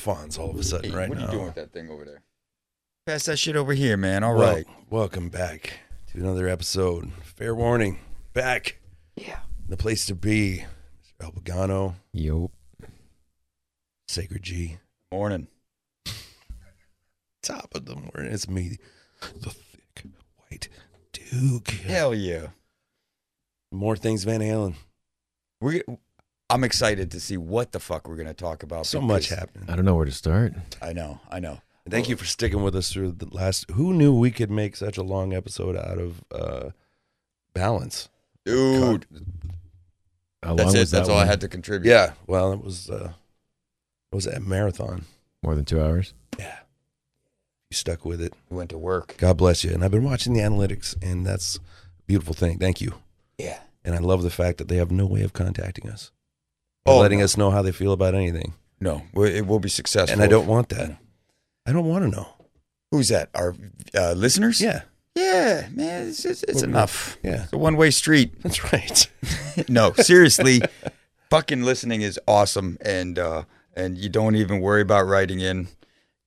Fonz all of a sudden Hey, right what are you doing with that thing over there? Pass that shit over here, man. All Well, right. welcome back to another episode. Fair warning, back. Yeah. The place to be. Mr. El Pagano, Yo. Sacred G. Morning. Top of the morning. It's me, the thick white Duke. Hell yeah. More things, Van Halen. We. I'm excited to see what the fuck we're gonna talk about. So much happened. I don't know where to start. I know. I know. And Thank you for sticking with us through the last. Who knew we could make such a long episode out of uh, balance? dude. How That's long it. was That's that all I one? had to contribute. Yeah. Well, it was. Uh, it was a marathon. More than two hours. Yeah. You stuck with it. We went to work. God bless you. And I've been watching the analytics, and that's a beautiful thing. Thank you. Yeah. And I love the fact that they have no way of contacting us, or Oh, letting no. us know how they feel about anything. No, it will be successful. And I don't want that. I don't want to know. Who's that? Our uh, listeners? Yeah. Yeah, man. It's, it's, it's enough. Yeah. It's a one way street. That's right. no, seriously, fucking listening is awesome, and uh, and you don't even worry about writing in.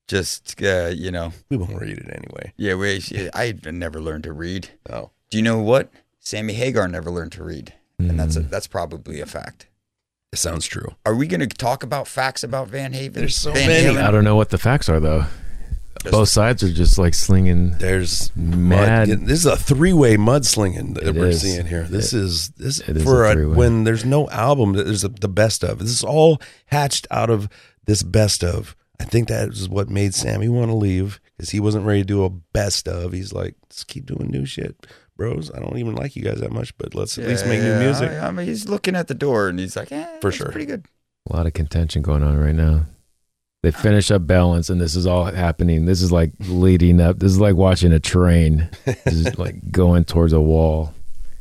Just uh, you know, we won't read it anyway. yeah. We, I never learned to read. Oh. Do you know what? Sammy Hagar never learned to read, and that's a, Hmm. that's probably a fact. It sounds true. Are we going to talk about facts about Van Haven? There's so Van many. Halen? I don't know what the facts are though. Just- Both sides are just like slinging. There's Mad. mud. This is a three-way mudslinging that It we're is. seeing here. This is this it is for a a, when there's no album. There's a, the best of. This is all hatched out of this best of. I think that is what made Sammy want to leave because he wasn't ready to do a best of. He's like, let's keep doing new shit, bros. I don't even like you guys that much, but let's at least make new music. I, I mean, he's looking at the door and he's like, eh, For that's sure. pretty good. A lot of contention going on right now. They finish up balance, and this is all happening. This is like leading up. This is like watching a train. This is like going towards a wall.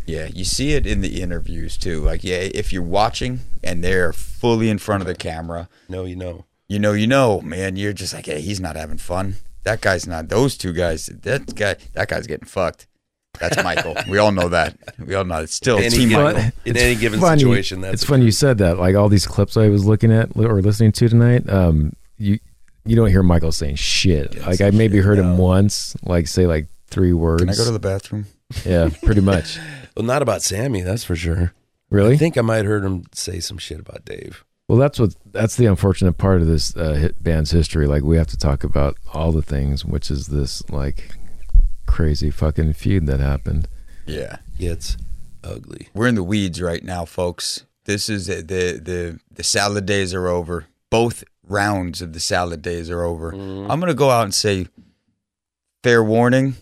Yeah, you see it in the interviews too. Like, yeah, if you're watching and they're fully in front of the camera, No, you know. you know, you know, man, you're just like, hey, he's not having fun. That guy's not. Those two guys, that guy, that guy's getting fucked. That's Michael. we all know that. We all know it's still Any Team given- Michael. in any given funny- situation, that's it's funny you said that. Like all these clips I was looking at or listening to tonight, um, you you don't hear Michael saying shit. Yeah, like I maybe shit, heard no. him once, like say like three words. Can I go to the bathroom? yeah, pretty much. Well, not about Sammy, that's for sure. Really? I think I might heard him say some shit about Dave. Well, that's what that's the unfortunate part of this uh, hit band's history. Like we have to talk about all the things, which is this like crazy fucking feud that happened. Yeah, It's ugly. we're in the weeds right now, folks. This is the the the, the salad days are over. Both rounds of the salad days are over. I'm gonna go out and say, fair warning,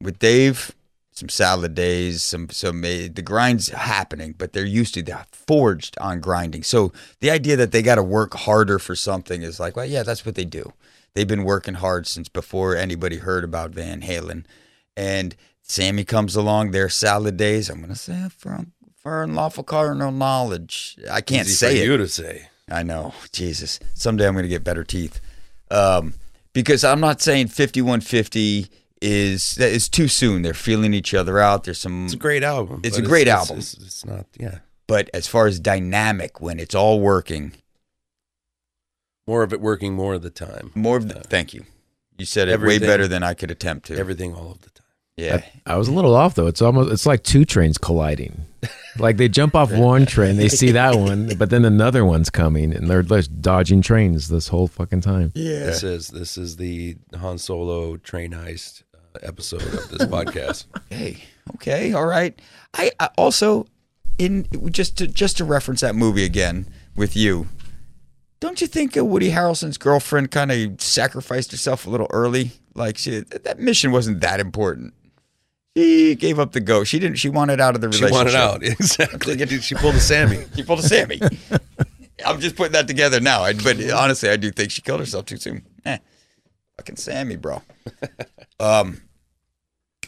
with Dave. Some salad days, some some uh, the grind's happening, but they're used to that forged on grinding. So the idea that they got to work harder for something is like, well, yeah, that's what they do. They've been working hard since before anybody heard about Van Halen, and Sammy comes along. Their salad days, I'm gonna say for for unlawful carnal knowledge. I can't Easy say for it. you to say. I know. Jesus. Someday I'm going to get better teeth. Um, because I'm not saying 5150 is that is too soon. They're feeling each other out. There's some It's a great album. It's a great it's, album. It's, it's not, yeah. but as far as dynamic when it's all working, More of it working more of the time. more of the, thank you. You said it way better than I could attempt to. Everything all of the time. yeah. I was a little off though. It's almost it's like two trains colliding. like they jump off one train, they see that one, but then another one's coming, and they're just dodging trains this whole fucking time. Yeah. This is this is the Han Solo train heist uh, episode of this podcast. Hey, okay, all right. I, I also in just to just to reference that movie again with you. Don't you think uh, Woody Harrelson's girlfriend kind of sacrificed herself a little early? Like she, that mission wasn't that important. She gave up the ghost. She didn't. She wanted out of the relationship. She wanted out exactly. She pulled a Sammy. She pulled a Sammy. I'm just putting that together now. I, but honestly, I do think she killed herself too soon. Eh, fucking Sammy, bro. um,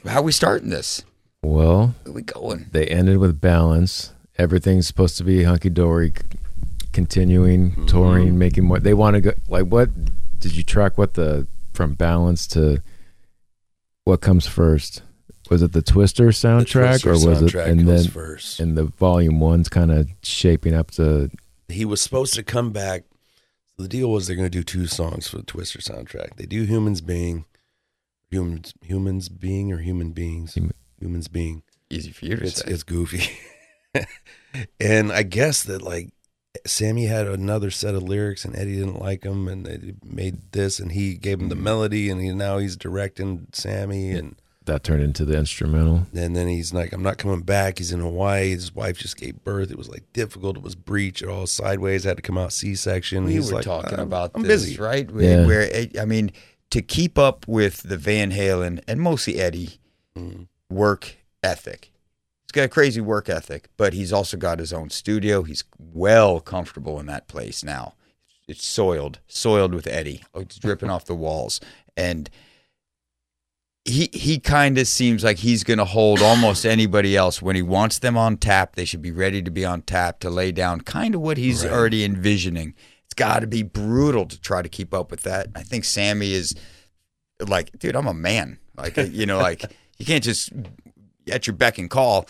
how we starting this? Well, Where we going? they ended with balance. Everything's supposed to be hunky dory, continuing mm-hmm. touring, making more. They want to go. Like, what did you track? What the from balance to what comes first? Was it the Twister The soundtrack, Twister or was it? And then first. and the volume one's kind of shaping up to. he was supposed to come back. The deal was they're going to do two songs for the Twister soundtrack. They do Humans Being, Humans Humans Being or Human Beings, Human- Humans Being. Easy for you to It's say. it's goofy, and I guess that like Sammy had another set of lyrics and Eddie didn't like them, and they made this, and he gave him the melody, and he, now he's directing Sammy, and That turned into the instrumental. and then he's like, I'm not coming back. He's in Hawaii. His wife just gave birth. It was like difficult. It was breech. It all sideways. Had to come out C section. we He's were like, talking I'm, about I'm this, busy. right? Yeah. where it, I mean, to keep up with the Van Halen and mostly Eddie Mm. work ethic. Got a crazy work ethic, but he's also got his own studio. He's well comfortable in that place now. It's soiled, soiled with Eddie. Oh, It's dripping off the walls, and he he kind of seems like he's going to hold almost anybody else when he wants them on tap. They should be ready to be on tap to lay down kind of what he's Right. already envisioning. It's got to be brutal to try to keep up with that. I think Sammy is like, dude, I'm a man. Like, you know, like you can't just at your beck and call.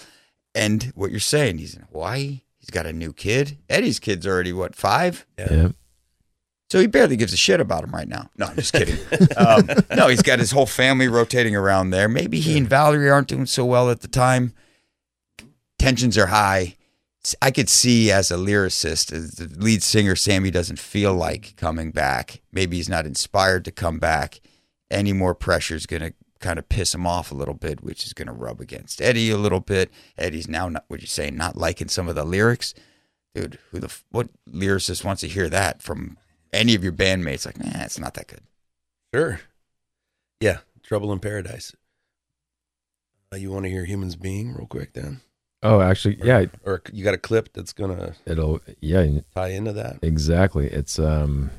And what you're saying, he's in Hawaii. He's got a new kid. Eddie's kid's already what five. Yeah. Yeah. So he barely gives a shit about him right now. No, I'm just kidding. um, no, he's got his whole family rotating around there. Maybe he and Valerie aren't doing so well at the time. Tensions are high. I could see as a lyricist, as the lead singer, Sammy doesn't feel like coming back. Maybe he's not inspired to come back. Any more pressure is going to kind of piss him off a little bit, which is going to rub against Eddie a little bit. Eddie's now, not, what you say, not liking some of the lyrics. Dude, who the what lyricist wants to hear that from any of your bandmates? Like, nah, it's not that good. Sure. Yeah. Trouble in Paradise. Uh, you want to hear Humans Being real quick then? Oh, actually, yeah. Or you got a clip that's going to It'll. Yeah. tie into that? Exactly. It's um.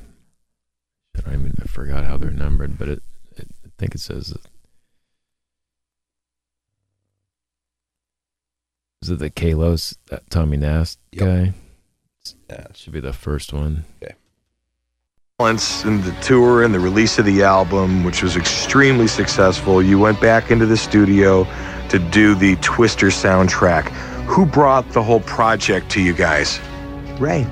I don't. I forgot how they're numbered, but it. it I think it says. Is it the Kalos, that Tommy Nast Yep. guy? Yeah. Should be the first one. Once in the tour and the release of the album, which was extremely successful, you went back into the studio to do the Twister soundtrack. Who brought the whole project to you guys? Ray.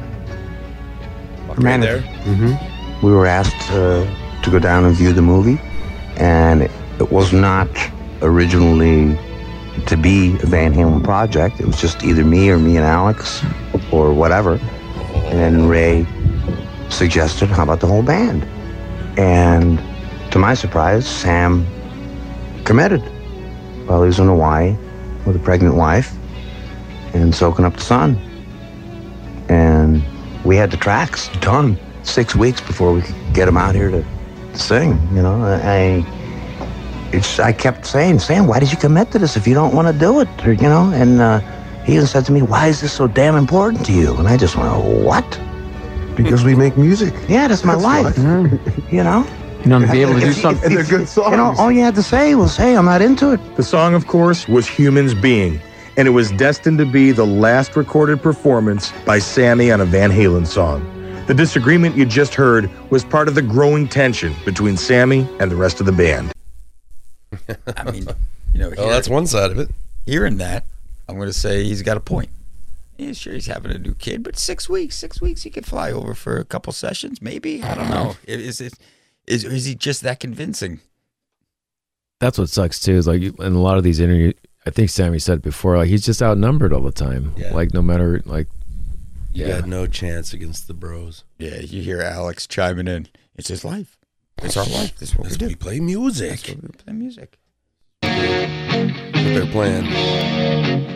Okay, Manager. there. hmm We were asked uh, to go down and view the movie, and it, it was not originally to be a Van Halen project. It was just either me or me and Alex or whatever. And then Ray suggested, how about the whole band? And to my surprise, Sam committed while he was in Hawaii with a pregnant wife and soaking up the sun. And we had the tracks done six weeks before we could get them out here to, sing. You know, I it's I kept saying, Sam, why did you commit to this if you don't want to do it? Or, you know, and uh, he even said to me, why is this so damn important to you? And I just went, what? Because we make music. Yeah, that's my That's life. why. You know, You know, to be able to do something. And they're good songs. you know, all you had to say was, hey, I'm not into it. The song, of course, was Humans Being, and it was destined to be the last recorded performance by Sammy on a Van Halen song. The disagreement you just heard was part of the growing tension between Sammy and the rest of the band. I mean, you know, Well, that's one side of it. hearing that, I'm going to say he's got a point. Yeah, sure, he's having a new kid, but six weeks, six weeks, he could fly over for a couple sessions, maybe. I don't know. Is it is is he just that convincing? That's what sucks too. Is like in a lot of these interviews, I think Sammy said before, like he's just outnumbered all the time. Yeah. Like no matter like You Yeah. got no chance against the bros. Yeah, you hear Alex chiming in. It's his life. It's our life. This is what we do. we play That's music. what we play music. What they're playing.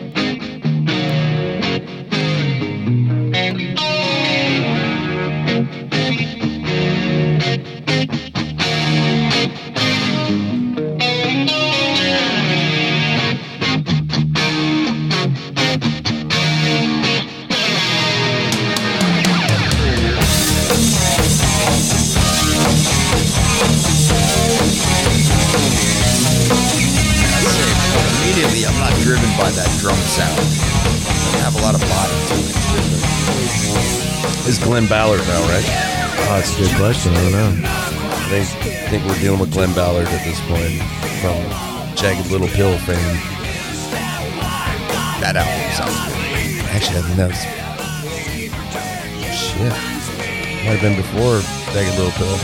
Glen Ballard now, right? Oh, that's a good question. I don't know. I think, I think we're dealing with Glen Ballard at this point from Jagged Little Pill fame. That album sounds good. Actually, I think that was shit. Might have been before Jagged Little Pill.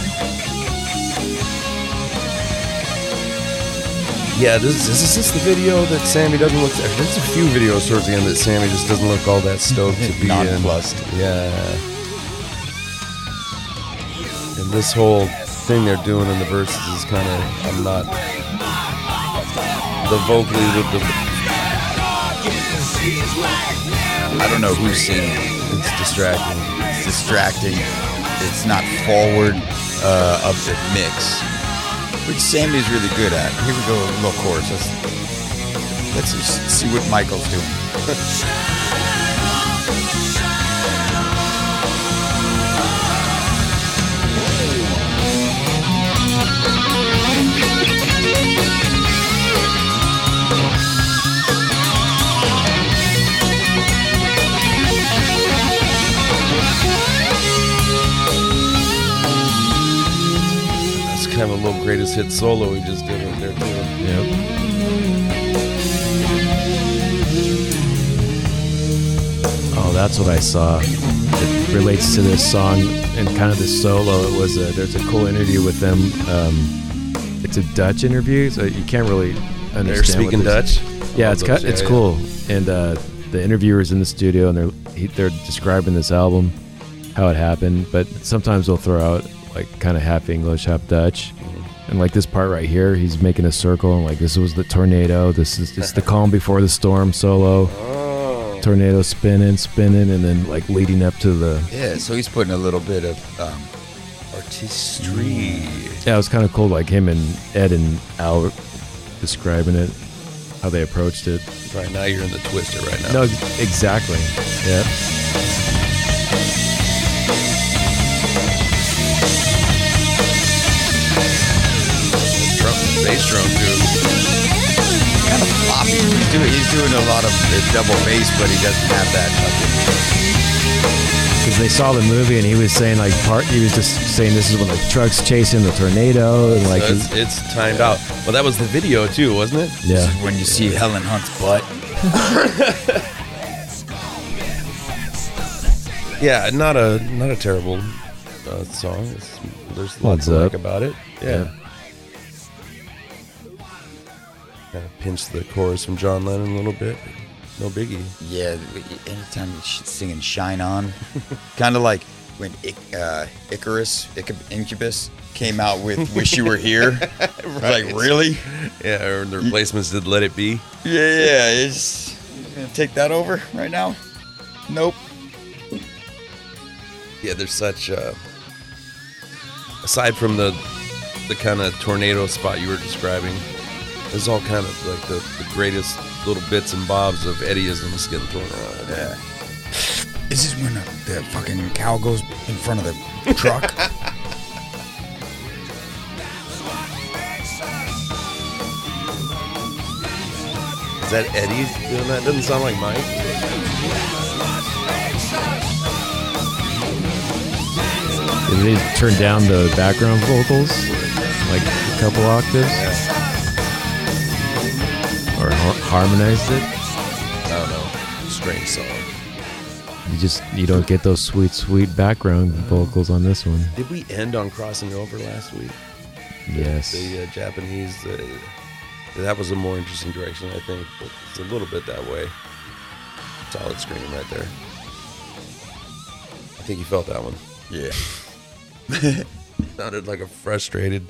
Yeah, this is, is this the video that Sammy doesn't look? There's a few videos towards the end that Sammy just doesn't look all that stoked to be in. Nonplussed. Yeah. This whole thing they're doing in the verses is kind of I'm not the vocally the, the I don't know who's singing. it's distracting. It's distracting. It's not forward uh, of the mix, which Sammy's really good at. Here we go, a little chorus. Let's, let's see what Michael's doing. It's of a little greatest hit solo we just did right there too. Yep. Oh, that's what I saw. It relates to this song and kind of the solo. It was a, there's a cool interview with them. Um, it's a Dutch interview, so you can't really understand. They're speaking Dutch. Yeah, it's ki- it's yeah, cool. And uh, the interviewer's in the studio and they're he, they're describing this album, how it happened. But sometimes they'll throw out like kind of half English, half Dutch. And like this part right here, he's making a circle and like this was the tornado. This is this is the calm before the storm solo. Oh. Tornado spinning, spinning, and then like leading up to the. Yeah, so he's putting a little bit of um, Artistry. Yeah, it was kind of cool. Like him and Ed and Al describing it, how they approached it. Right now you're in the twister right now. No, exactly. Yeah. Bass drum too. kind of floppy. He's doing, he's doing a lot of uh, double bass, but he doesn't have that. Because they saw the movie and he was saying like part. He was just saying this is when the truck's chasing the tornado and like So it's, it's timed out. Well, that was the video too, wasn't it? yeah. This is when you see Helen Hunt's butt. Yeah, not a not a terrible uh, song. It's, there's lots Holds to like about it. Yeah. Yeah. Kind of pinched the chorus from John Lennon a little bit. No biggie. Yeah, anytime you're singing "Shine On," kind of like when uh, Icarus, Ic- Incubus, came out with "Wish You Were Here." Like really? Yeah, or the replacements did "Let It Be." Yeah, yeah. It's gonna take that over right now. Nope. Yeah, there's such. Uh, aside from the the kind of tornado spot you were describing, there's all kind of like the, the greatest little bits and bobs of Eddieisms getting thrown around. Yeah. This when the, the fucking cow goes in front of the truck. Is that Eddie doing that? Doesn't sound like Mike. Did they turn down the background vocals like a couple octaves or har- harmonized it? I don't know. Strange song. You just you don't get those sweet sweet background vocals on this one. Did we end on crossing over last week? Yes. The uh, Japanese. Uh, that was a more interesting direction, I think. But it's a little bit that way. Solid screen right there. I think you felt that one. yeah. Sounded like a frustrated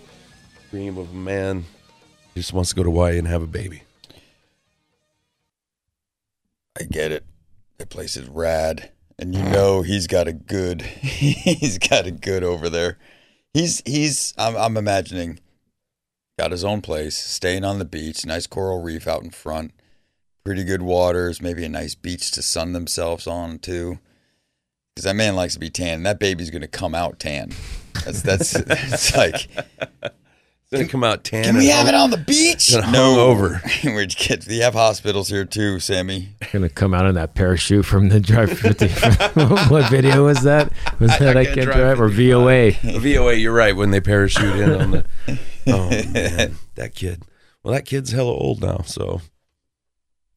scream of a man who just wants to go to Hawaii and have a baby. I get it. That place is rad, and you mm. know he's got a good. He's got a good over there. He's he's. I'm, I'm imagining. Got his own place, staying on the beach, nice coral reef out in front, pretty good waters, maybe a nice beach to sun themselves on too. Because that man likes to be tan. That baby's gonna come out tan. That's that's it's like It's gonna come out tan. Can we and have hung- it on the beach? and hungover. We're kids. We have hospitals here too, Sammy. Gonna come out in that parachute from the drive. what video was that? Was that I, Can't can't Drive drive or VOA? The VOA, you're right. When they parachute in on the, oh man, that kid. Well, that kid's hella old now, so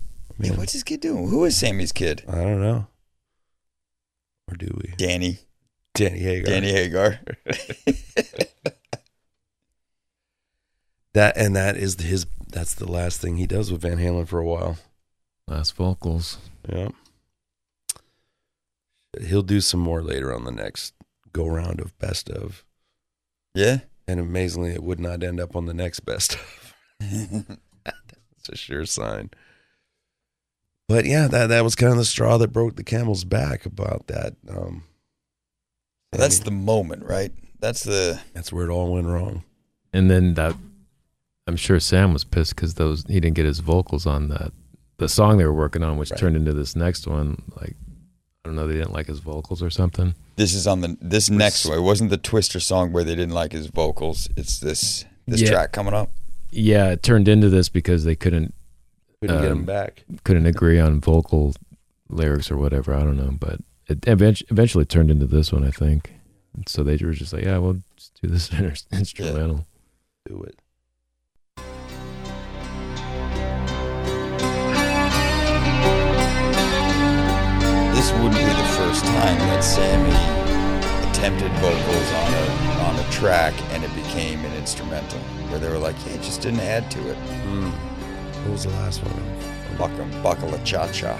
I Yeah, mean, what's this kid doing? Who is Sammy's kid? I don't know. Or do we? Danny. Danny Hagar. Danny Hagar. That and that is his. That's the last thing he does with Van Halen for a while. Last vocals. Yeah. He'll do some more later on the next go round of best of, yeah. and amazingly, it would not end up on the next best of. It's a sure sign. But yeah, that that was kind of the straw that broke the camel's back about that. Um, That's the moment, right? That's the that's where it all went wrong. And then that, I'm sure Sam was pissed because those he didn't get his vocals on that the song they were working on, which Right. turned into this next one. Like I don't know, they didn't like his vocals or something. this is on the this next one. It wasn't the Twister song where they didn't like his vocals. It's this this Yeah. track coming up. Yeah, it turned into this because they couldn't Couldn't get Um, him back. couldn't agree on vocal lyrics or whatever. I don't know, but it eventually, eventually turned into this one, I think. So they were just like, yeah, we'll just do this instrumental. Do it. Sammy attempted vocals on a on a track and it became an instrumental where they were like, yeah, it just didn't add to it. Mm. What was the last one? Buckle, buckle a cha cha.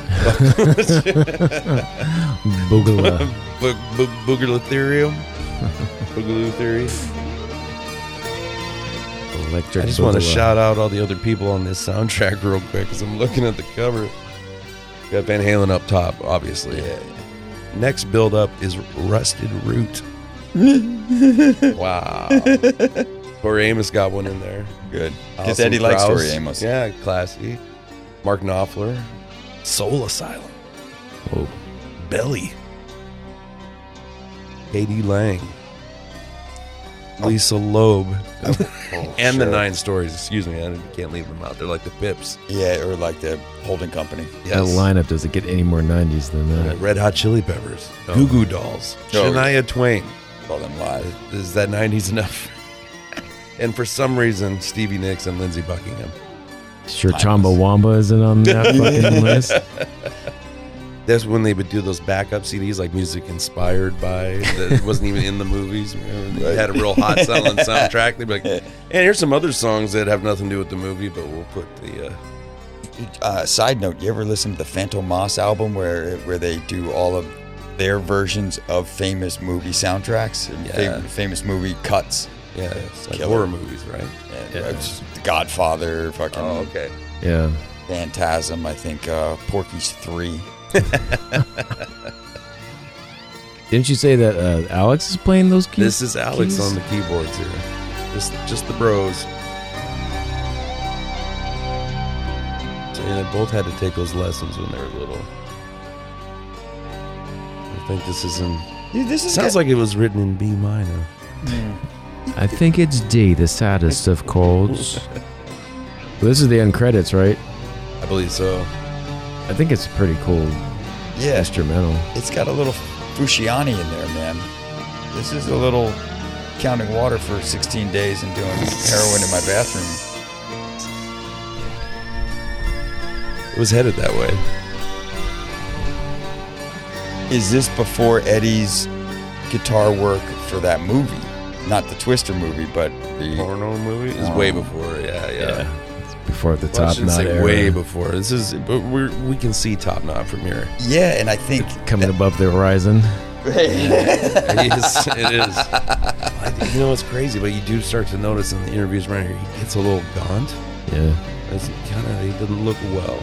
Boogala. Bo- bo- Boogalitherium? Boogaloo theory? Electric I just want to shout out all the other people on this soundtrack real quick because I'm looking at the cover. Got Van Halen up top, obviously. Yeah. Next build up is Rusted Root. wow. Tori Amos got one in there. Good. Because Alison Eddie likes Tori Amos. Yeah, classy. Mark Knopfler. Soul Asylum. Oh, Belly. k.d. lang. Lisa Loeb. Oh, and the. Nine Stories. Excuse me, I can't leave them out. They're like the Pips. Yeah, or like the holding company. that lineup doesn't get any more 90s than Uh, that. Red Hot Chili Peppers. Oh. Goo Goo Dolls. Oh, Shania Twain. Call them live. Is that 90s enough? and for some reason, Stevie Nicks and Lindsey Buckingham. Sure, Chumbawamba isn't on that fucking list. That's when they would do those backup CDs, like music inspired by that wasn't even in the movies. They had a real hot selling soundtrack. They'd be like, "And here's some other songs that have nothing to do with the movie, but we'll put the." Uh, Uh, side note: You ever listen to the Fantômas album where where they do all of their versions of famous movie soundtracks and fam- famous movie cuts? yeah, it's like horror movies, right? And, Yeah. uh, The Godfather, fucking Oh, okay. Yeah. Phantasm. I think uh, Porky's three. Didn't you say that uh, Alex is playing those keys? This is Alex keys? on the keyboards here. Just, just the bros. So, yeah, they both had to take those lessons when they were little. I think this is in. Dude, this is Sounds like it was written in B minor. I think it's D, the saddest of chords. Well, this is the end credits, right? I believe so. I think it's pretty cool yeah. instrumental. It's got a little Frusciante in there, man. This is a little counting water for 16 days and doing heroin in my bathroom. It was headed that way. Is this before Eddie's guitar work for that movie? Not the Twister movie, but the. Porno movie is uh-huh. way before. Yeah, yeah. It's before the Well, top shouldn't knot say era. way before. This is, but we're, we can see Top Knot from here. Yeah, and I think. Coming above the horizon. it is. It is. You know, it's crazy, but you do start to notice in the interviews around here, he gets a little gaunt. Yeah. It's kind of, he doesn't look well.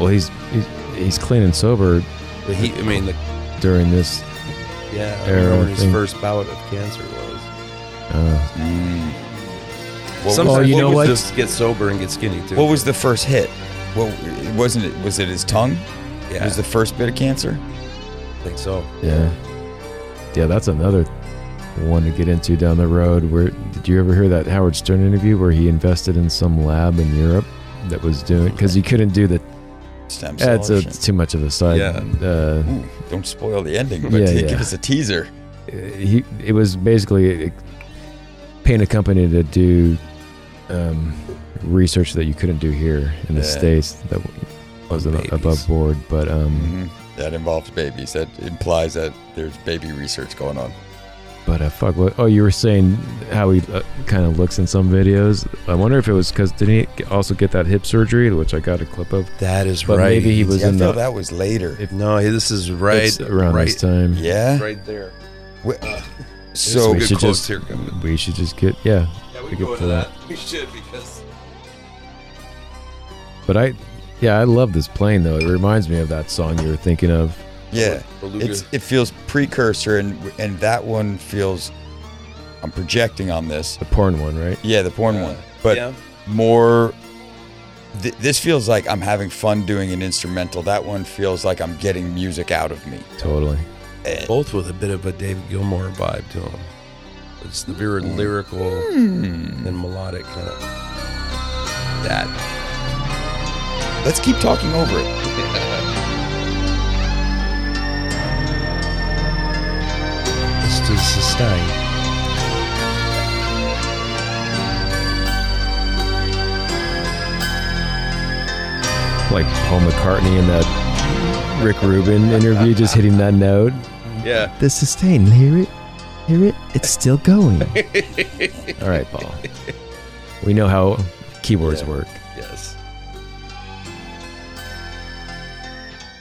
Well, he's he's, he's clean and sober But he, I mean, the, during this. yeah, I Era remember his first bout of cancer was. Uh, Mm. What, Sometimes was, you know what? Just get sober and get skinny too. what was the first hit? Well, wasn't it? Was it his tongue? Yeah, Was the first bit of cancer? I think so. yeah. Yeah, that's another one to get into down the road. Where did you ever hear that Howard Stern interview where he invested in some lab in Europe that was doing because he couldn't do the. Stem Yeah, it's, cell a, shit. it's too much of a side. Yeah. Uh, Ooh, don't spoil the ending, but Yeah, give us a teaser. he it was basically paying a company to do um, research that you couldn't do here in the Yeah. states that wasn't Babies. above board. But um, hmm That involves babies. That implies that there's baby research going on. but uh, fuck what? Oh, you were saying how he uh, kind of looks in some videos. I wonder if it was because did he also get that hip surgery, which I got a clip of. That is But right. maybe he was Yeah, in feel the that was later. If- No, this is right around right, this time. yeah. right there. Wh- There's so we should just here we should just get yeah. Yeah, we we go go into into that. We should because But I yeah I love this plane though. It reminds me of that song you were thinking of. yeah, it's it feels precursor, and and that one feels. I'm projecting on this. The porn one, right? Yeah, the porn one, but yeah. more. Th- this feels like I'm having fun doing an instrumental. That one feels like I'm getting music out of me. Totally. Eh, both with a bit of a David Gilmour vibe to them. It's the very lyrical hmm. and melodic kind of that. Let's keep talking over it. It's to sustain. Like Paul McCartney in that Rick Rubin interview, just hitting that note. Yeah. The sustain, hear it? Hear it? It's still going. All right, Paul. We know how keyboards Yeah. work. Yes.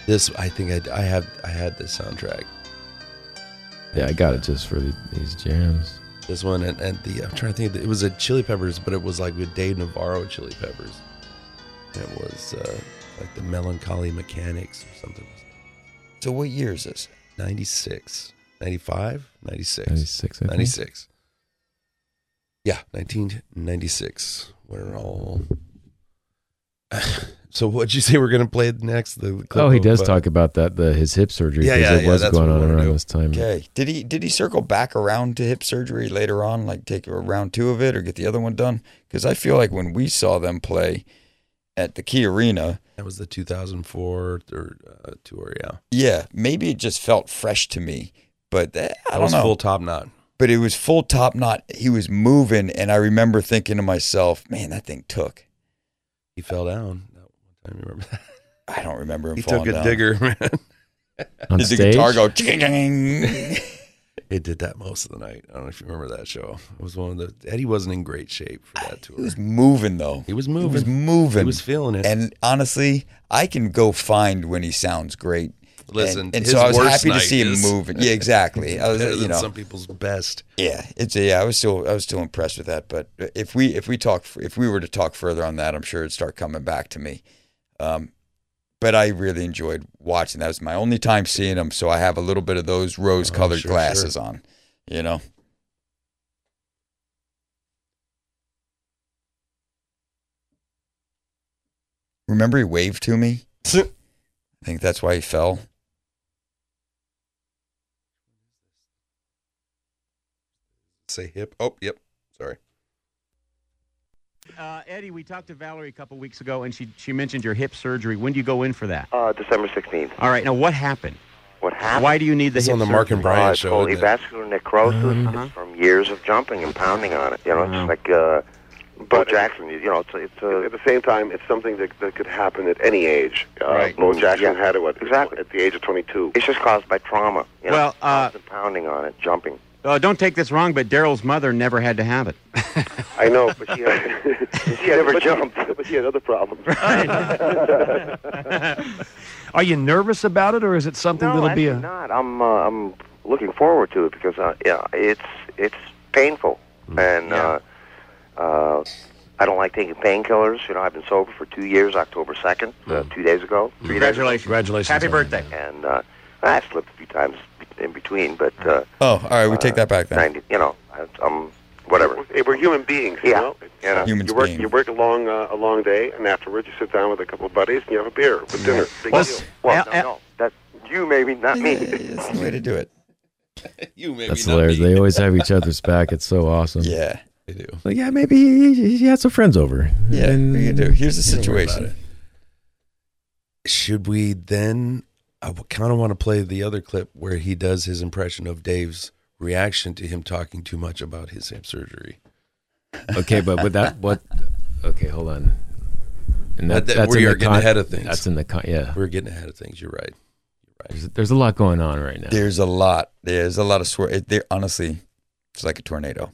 This, I think I, I have, I had this soundtrack. Yeah, I got it just for the, these jams. This one and, and the, I'm trying to think. It was a Chili Peppers, but it was like with Dave Navarro Chili Peppers. It was uh, like the Melancholy Mechanics or something. So what year is this? 96, 95, 96. 96, 96. Yeah, 1996. We're all. so, what'd you say we're going to play next? The clip Oh, he of, does uh, talk about that, the his hip surgery. Yeah, 'cause yeah, it yeah, was that's going what we on wanna around do. this time. Okay. Did he did he circle back around to hip surgery later on, like take a round two of it or get the other one done? Because I feel like when we saw them play at the Key Arena, That was the 2004 or, uh, tour, yeah. yeah, maybe it just felt fresh to me. But eh, I That don't was know. full top knot. but it was full top knot. He was moving, and I remember thinking to myself, "Man, that thing took." He fell down. That one time, you remember that? I don't remember him He falling took a down. digger, man. On Did the stage? guitar go? "Ching-ching-ching." It did that most of the night. I don't know if you remember that show. It was one of the Eddie wasn't in great shape for that tour. He was moving though. He was moving. He was moving. He was feeling it. And honestly, I can go find when he sounds great. Listen, and, and his so I was worst happy to see him is- moving. Yeah, exactly. I was, you know, some people's best. yeah, it's yeah. I was still, I was still impressed with that. But if we, if we talk, if we were to talk further on that, I'm sure it'd start coming back to me. Um, but I really enjoyed watching. That was my only time seeing him, so I have a little bit of those rose-colored Oh, sure, glasses on. You know. Remember, he waved to me. I think that's why he fell. Say hip. Oh, yep. Sorry. Uh, Eddie, we talked to Valerie a couple weeks ago, and she she mentioned your hip surgery. When do you go in for that? Uh, December 16th. All right. Now, what happened? What happened? Why do you need the It's hip on the Mark surgery? and Brian Uh, it's show. called isn't avascular necrosis. Uh-huh. It's from years of jumping and pounding on it. You know, it's like uh, Bo But Jackson. You know, it's it's uh, at the same time, it's something that, that could happen at any age. Uh, Right. Bo Jackson Yeah. had it what, Exactly. at the age of 22. it's just caused by trauma. You know, Well, uh, constant pounding on it, jumping. Uh, don't take this wrong, but Daryl's mother never had to have it. I know, but she had, She never but jumped. but she had other problems. Are you nervous about it, or is it something no, that'll be actually a? not. I'm uh, I'm looking forward to it because uh, yeah, it's it's painful and Yeah. uh, uh, I don't like taking painkillers. You know, I've been sober for two years. October second, uh, two days ago, three days ago. Congratulations. Congratulations. Happy birthday. and uh, I slipped a few times in between, but uh, Oh, all right. We take that back then. 90, you know, I, I'm whatever. We're human beings, you Yeah. know. You know. Humans you work being. you work a long uh, a long day, and afterwards you sit down with a couple of buddies and you have a beer with dinner. Big Well, deal. Well, Al- no, Al- no, that's you, maybe not me. Yeah, That's the way to do it. you maybe That's not hilarious. me. They always have each other's back. It's so awesome. Yeah. They do. Like, yeah, maybe he, he had some friends over. Yeah. And- you do? Here's the Don't worry about situation. Should we then? I kind of want to play the other clip where he does his impression of Dave's reaction to him talking too much about his hip surgery. Okay, but with that, what? Okay, hold on. And That- that- we are the getting ahead of things. That's in the con. Yeah, We're getting ahead of things. You're right. there's, there's a lot going on right now. There's a lot. There's a lot of swear. It, there, honestly, it's like a tornado.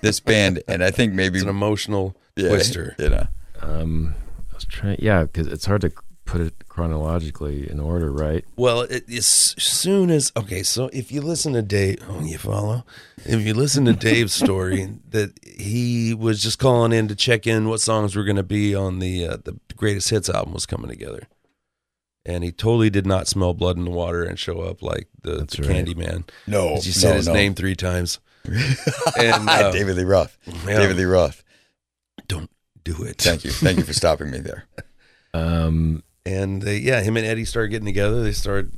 This band, and I think maybe It's an emotional yeah, twister. You know, Um, I was trying. Yeah, because it's hard to put it chronologically in order, right? Well, it, as soon as okay, so if you listen to Dave, oh, you follow. If you listen to Dave's story, that he was just calling in to check in what songs were going to be on the uh, the greatest hits album was coming together, and he totally did not smell blood in the water and show up like the, That's the right. Candyman. no, he said no, his no. name three times. and uh, David Lee Roth. yeah, David Lee Roth. don't do it. Thank you. Thank you for stopping me there. Um, And they, yeah, him and Eddie started getting together. They started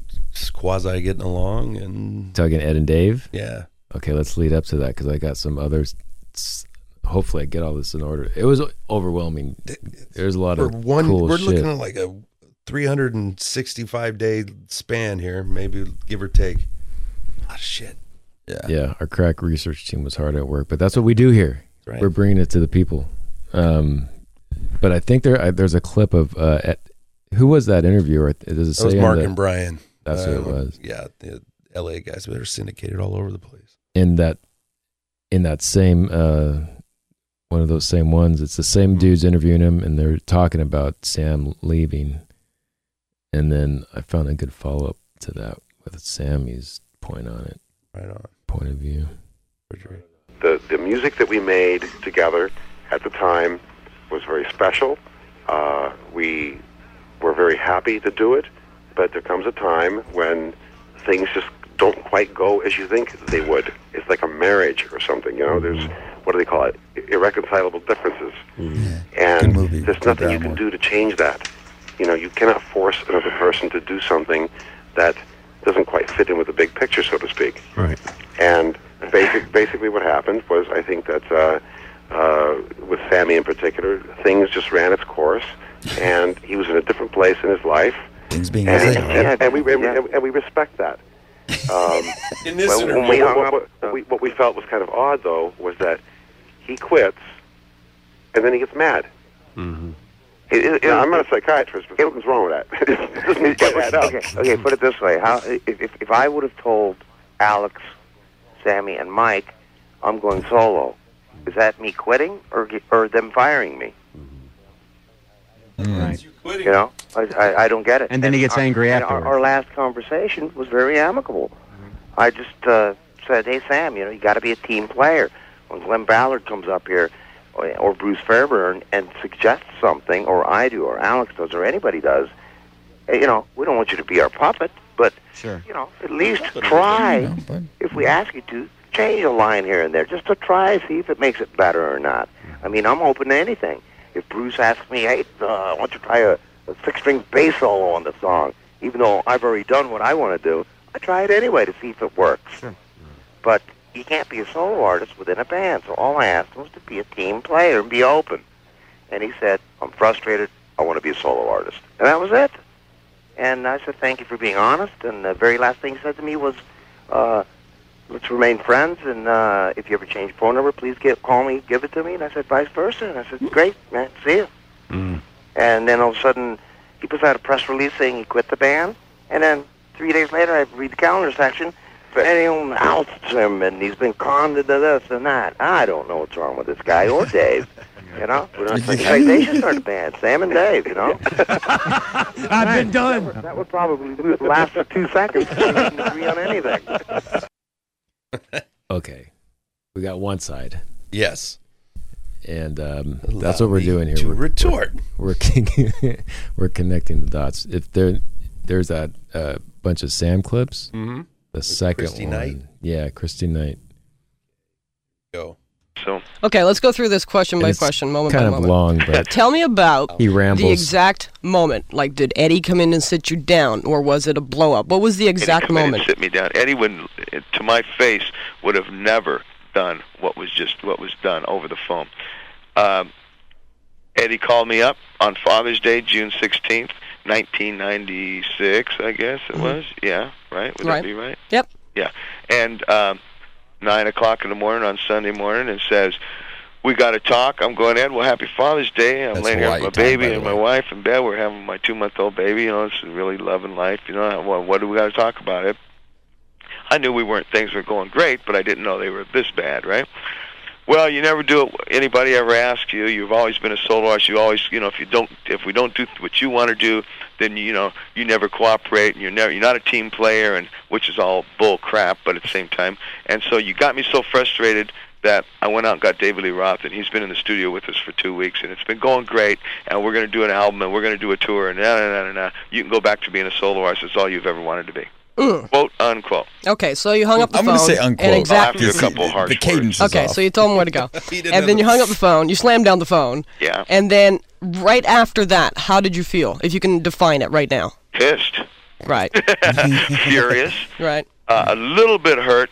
quasi getting along, and talking Ed and Dave. yeah, Okay, let's lead up to that because I got some others. Hopefully, I get all this in order. It was overwhelming. There's a lot for of one, cool we're shit. looking at like a 365 day span here, maybe give or take. A lot of shit. Yeah. yeah, our crack research team was hard at work, but that's what we do here. Right. We're bringing it to the people. Um, but I think there I, there's a clip of uh, who was that interviewer? Does it say That was Mark the- and Brian. That's who it Um, was. Yeah, the LA guys. They're syndicated all over the place. in that in that same uh one of those same ones it's the same Mm-hmm. dudes interviewing him and they're talking about sam leaving and then i found a good follow-up to that with sammy's point on it Right on. point of view the the music that we made together at the time was very special. Uh, we were very happy to do it, but there comes a time when things just don't quite go as you think they would. It's like a marriage or something, you know. There's what do they call it? Irreconcilable differences, and there's nothing you can do to change that. You know, you cannot force another person to do something that doesn't quite fit in with the big picture, so to speak. Right. And basic, basically, what happened was I think that uh, uh, with Sammy in particular, things just ran its course, and he was in a different place in his life, Things being and, as they are. and, and we and, we- and we respect that. Um, In this well, interview, when we what- hung what- up, what, we, what we felt was kind of odd, though, was that he quits, and then he gets mad. It- it- Now, it- I'm not a psychiatrist, but something's wrong with that. it doesn't quite add up. okay, okay, put it this way: How if if, if I would have told Alex, Sammy, and Mike, I'm going solo, is that me quitting or or them firing me? Mm. Right. You know, I, I, I don't get it. And then he gets our- angry after. our, our last conversation was very amicable. Mm-hmm. I just uh, said, "Hey Sam, you know, you got to be a team player." When Glen Ballard comes up here, or, or Bruce Fairbairn, and suggests something, or I do, or Alex does, or anybody does, eh, you know, we don't want you to be our puppet, but Sure. you know, at least try. You know, but If we ask you to, change a line here and there, just to try, see if it makes it better or not. Mm. I mean, I'm open to anything. If Bruce asks me, hey, uh, I want you try a, a six-string bass solo on the song, even though I've already done what I want to do, I try it anyway to see if it works. Sure. But you can't be a solo artist within a band, so all I asked him was to be a team player and be open. And he said, I'm frustrated. I want to be a solo artist. And that was it. And I said, thank you for being honest. And the very last thing he said to me was, uh, let's remain friends. And uh, if you ever change phone number, please get, call me, give it to me. And I said, vice versa. And I said, great, man, see you. Mm. And then all of a sudden, he puts out a press release saying he quit the band. And then three days later, I read the calendar section. For anyone outs him, and he's been conned into this and that. I don't know what's wrong with this guy or Dave. You know, We're not- in fact, they should start a band, Sam and Dave. You know, I've been done. that would probably last for two seconds. We wouldn't agree on anything. okay we got one side Yes. and um, that's what we're doing here To we're, retort. we're, we're, we're connecting the dots if there there's that uh, bunch of sam clips Mm-hmm. the second Christy one Knight? yeah christy knight Go. So Okay, let's go through this question by It's question, moment kind by of moment. long, but Tell me about He rambles. the exact moment. Like, did Eddie come in and sit you down, or was it a blow up? What was the exact moment? Eddie come in and sit me down. Eddie would, to my face, would have never done what was just what was done over the phone. Um, Eddie called me up on Father's Day, June sixteenth, nineteen ninety six. I guess it was. Yeah, right. Would Right. that be right? Yep. Yeah, and um, nine o'clock in the morning on Sunday morning, and says. We got to talk. I'm going, Ed. Well, happy Father's Day. I'm That's laying here with my baby and my wife in bed. We're having my two month old baby. You know, it's really loving life. You know, what, what do we got to talk about? It. I knew we weren't things were going great, but I didn't know they were this bad, right? Well, you never do it. Anybody ever asks you? You've always been a solo artist. You always, you know, if you don't, if we don't do what you want to do, then you know you never cooperate, and you're never, you're not a team player, and which is all bull crap. But at the same time, and so you got me so frustrated that I went out and got David Lee Roth, and he's been in the studio with us for two weeks, and it's been going great. And we're going to do an album, and we're going to do a tour, and na na na na. You can go back to being a solo artist. It's all you've ever wanted to be. Mm. Quote unquote. Okay, so you hung up the phone. I'm going to say And unquote. exactly. I'll have to do a couple harsh the cadence is Okay, off. so you told him where to go, and then you hung up the phone. You slammed down the phone, Yeah. and then right after that, how did you feel? If you can define it right now. Pissed. Right. Furious. right. uh, a little bit hurt,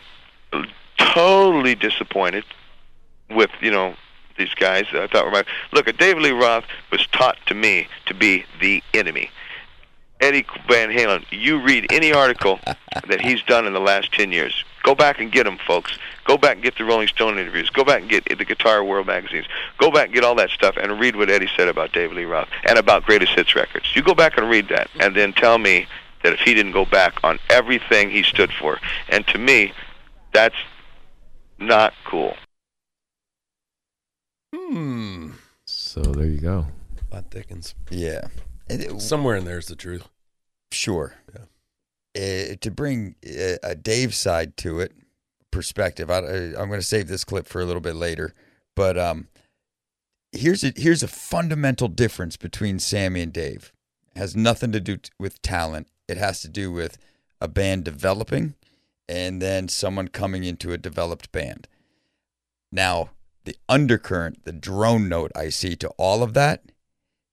totally disappointed with you know these guys. I thought were my look. At David Lee Roth was taught to me to be the enemy. Eddie Van Halen. You read any article that he's done in the last ten years. Go back and get them, folks. Go back and get the Rolling Stone interviews. Go back and get the Guitar World magazines. Go back and get all that stuff and read what Eddie said about David Lee Roth and about Greatest Hits records. You go back and read that, and then tell me that if he didn't go back on everything he stood for, and to me, that's not cool. Hmm. so there you go. Plot thickens. yeah. It- Somewhere in there is the truth. Sure. Uh, to bring uh, a Dave side to it, perspective. I, I, I'm going to save this clip for a little bit later, but um, here's a here's a fundamental difference between Sammy and Dave. It has nothing to do t- with talent. It has to do with a band developing, and then someone coming into a developed band. Now, the undercurrent, the drone note I see to all of that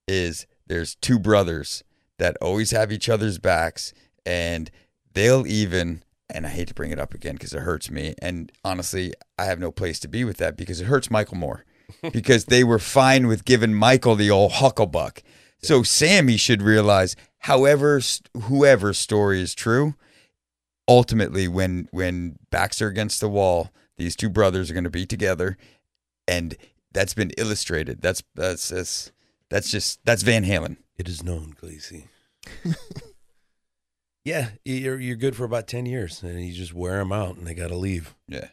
is there's two brothers that always have each other's backs and they'll even and I hate to bring it up again because it hurts me and honestly I have no place to be with that because it hurts Michael more because they were fine with giving Michael the old hucklebuck. So Sammy should realize however whoever's story is true ultimately when when backs are against the wall these two brothers are going to be together and that's been illustrated that's that's that's that's just that's Van Halen It is known, Gleasy. yeah, you're you're good for about ten years, and you just wear them out, and they got to leave. Yeah.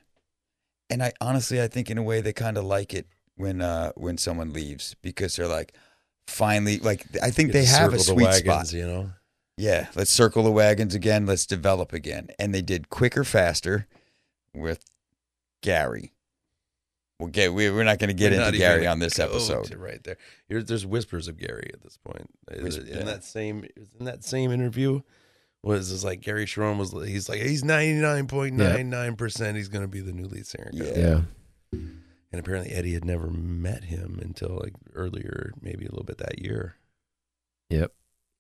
And I honestly, I think in a way they kind of like it when uh when someone leaves because they're like, finally, like I think they have a sweet wagons, spot. you know. Yeah, let's circle the wagons again. Let's develop again. And they did quicker, faster with Gary. We'll get. We, we're not going to get We're into Gary on this episode. right there. Here, there's whispers of Gary at this point. Is Whisper- in yeah. that same in that same interview, was this like Gary Cherone was? He's like he's ninety nine point nine nine percent. He's going to be the new lead singer. Yeah. Yeah. And apparently Eddie had never met him until like earlier, maybe a little bit that year. Yep.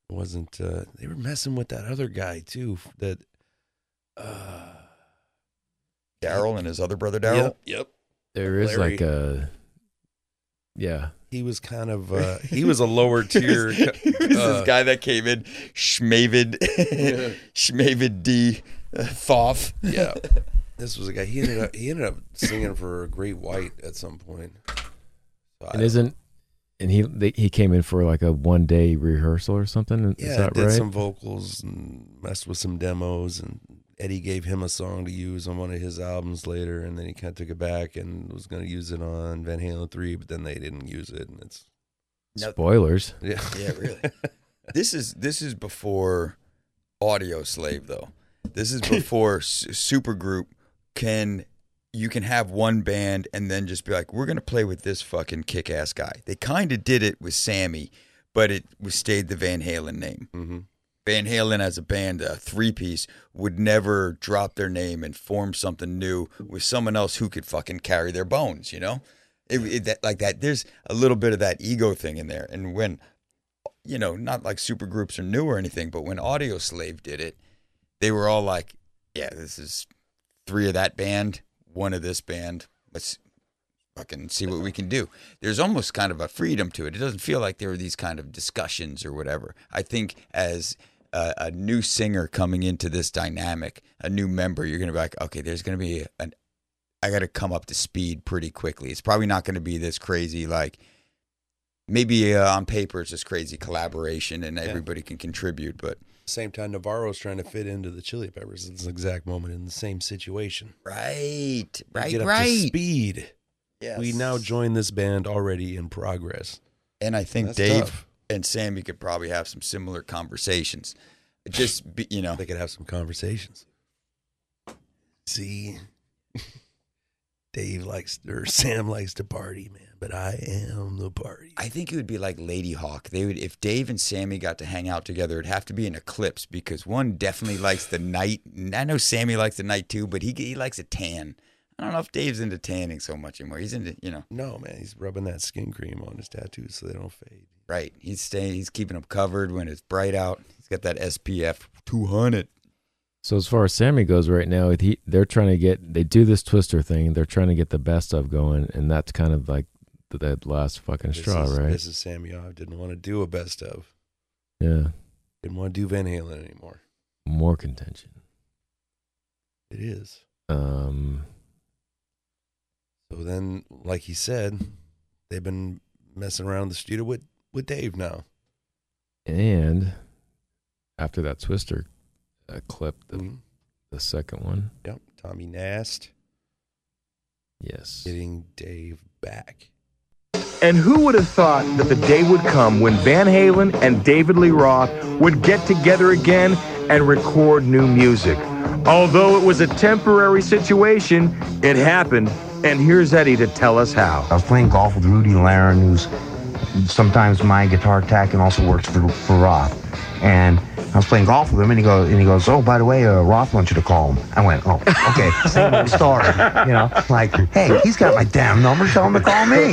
It wasn't. uh They were messing with that other guy too. That. uh Daryl and his other brother Daryl. Yep. Yep. There is Larry. like a yeah. He was kind of. uh He was a lower tier. He was uh, this guy that came in, Schmavid, Schmavid D. Uh, Thoth. Yeah. This was a guy. He ended up. He ended up singing for Great White at some point. So I And isn't and he they, he came in for like a one day rehearsal or something. Is Yeah, that did right? some vocals and messed with some demos, and Eddie gave him a song to use on one of his albums later, and then he kind of took it back and was going to use it on Van Halen three, but then they didn't use it, and it's No- Spoilers. yeah, Yeah, really. this is this is before Audioslave though. This is before s- Supergroup can you can have one band and then just be like, we're gonna play with this fucking kick ass guy. They kind of did it with Sammy, but it was stayed the Van Halen name. Mhm. Van Halen as a band, a three piece, would never drop their name and form something new with someone else who could fucking carry their bones, you know? It, it, that, like that, there's a little bit of that ego thing in there. And when, you know, not like super groups are new or anything, but when Audioslave did it, they were all like, yeah, this is three of that band, one of this band. Let's fucking see what we can do. There's almost kind of a freedom to it. It doesn't feel like there are these kind of discussions or whatever. I think as a, a new singer coming into this dynamic, a new member, you're going to be like, okay, there's going to be an, I got to come up to speed pretty quickly. It's probably not going to be this crazy, like, maybe uh, on paper it's this crazy collaboration and everybody can contribute, but Same time, Navarro's trying to fit into the Chili Peppers at this exact moment in the same situation. right, right, Get up right. to speed. Yes. We now join this band already in progress. And I think That's Dave tough. And Sammy could probably have some similar conversations. Just be, you know, They could have some conversations. See, Dave likes or Sam likes to party, man, but I am the party. I think it would be like Ladyhawke. They would if Dave and Sammy got to hang out together, it'd have to be an eclipse because one definitely likes the night. and I know Sammy likes the night too, but he he likes a tan. I don't know if Dave's into tanning so much anymore. He's into you know No, man, he's rubbing that skin cream on his tattoos so they don't fade. Right. He's staying. He's keeping them covered when it's bright out. He's got that SPF 200. So as far as Sammy goes right now, he they're trying to get they do this twister thing. They're trying to get the best of going, and that's kind of like the, that last fucking This straw, is, right? This is Sammy. I didn't want to do a best of. yeah, Didn't want to do Van Halen anymore. more contention. It is. Um, So then, like he said, they've been messing around the studio with with Dave now. and after that twister uh, clip, the Mhm. the second one, Yep, Tommy Nast yes, getting Dave back. And who would have thought that the day would come when Van Halen and David Lee Roth would get together again and record new music? Although it was a temporary situation, it happened. And here's Eddie to tell us how. I was playing golf with Rudy Leiren, who's sometimes my guitar tech and also works for, for Roth. And I was playing golf with him, and he goes, and he goes, oh, by the way, uh, Roth wants you to call him. I went, oh, okay, same old story, you know, like, hey, he's got my damn number, tell him to call me.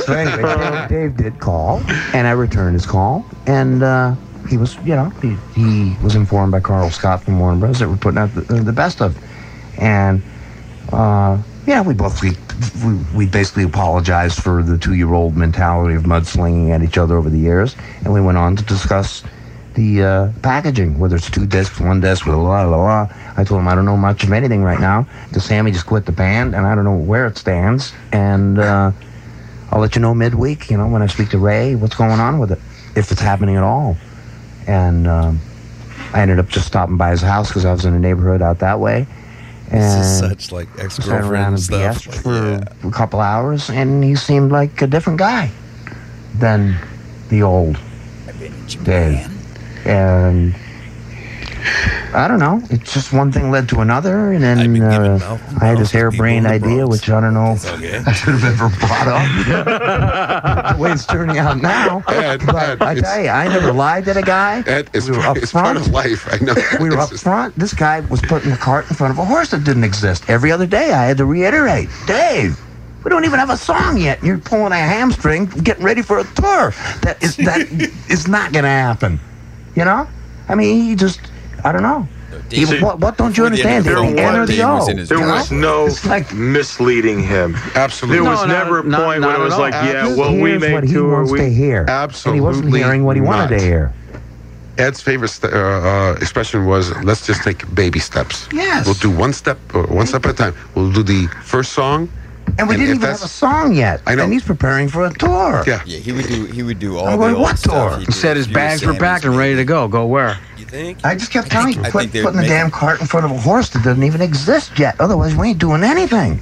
So anyway, Dave, did call, and I returned his call, and uh, he was, you know, he, he was informed by Carl Scott from Warner Bros. that we're putting out the, the best of, and uh, yeah, we both we, we we basically apologized for the two-year-old mentality of mudslinging at each other over the years, and we went on to discuss the uh, packaging, whether it's two discs, one disc, a la la la. I told him I don't know much of anything right now. Because Sammy just quit the band, and I don't know where it stands. And uh, I'll let you know midweek. You know when I speak to Ray, what's going on with it, if it's happening at all. And um, I ended up just stopping by his house because I was in a neighborhood out that way. This is And such like ex sat around girlfriend and stuff. BS for a couple hours, and he seemed like a different guy than the old Dave. And I don't know. It's just one thing led to another, and then uh, I had this harebrained idea, which I don't know if I should have ever brought up. the way it's turning out now. Ed, but Ed, I tell you, I never lied to the guy. Ed, it's, we were part, up it's part of life. I know. We were up front. This guy was putting the cart in front of a horse that didn't exist. Every other day, I had to reiterate, Dave. We don't even have a song yet. and You're pulling a hamstring, getting ready for a tour. That is that is not going to happen. You know? I mean, he just, I don't know. He, See, what, what don't you before the understand? of the Did film, he the O? was in his you There was no like misleading him. Absolutely. There was No, no, never a point not when it at was all. like, yeah, He well, we hears make what he wants we to hear. Absolutely. And he wasn't hearing what he wanted not. to hear. Ed's favorite st- uh, uh, expression was, "Let's just take baby steps." Yes. We'll do one step, uh, one step at a time. We'll do the first song, And we And didn't even have a song yet. I know. And he's preparing for a tour. yeah. Yeah, he would do. He would do all I'm the going, old what stuff. tour? He'd He do Said his bags were Sammy's packed and ready to go. Go where? You think? I just kept telling you, I quit putting the damn cart in front of a horse that doesn't even exist yet. Otherwise, we ain't doing anything.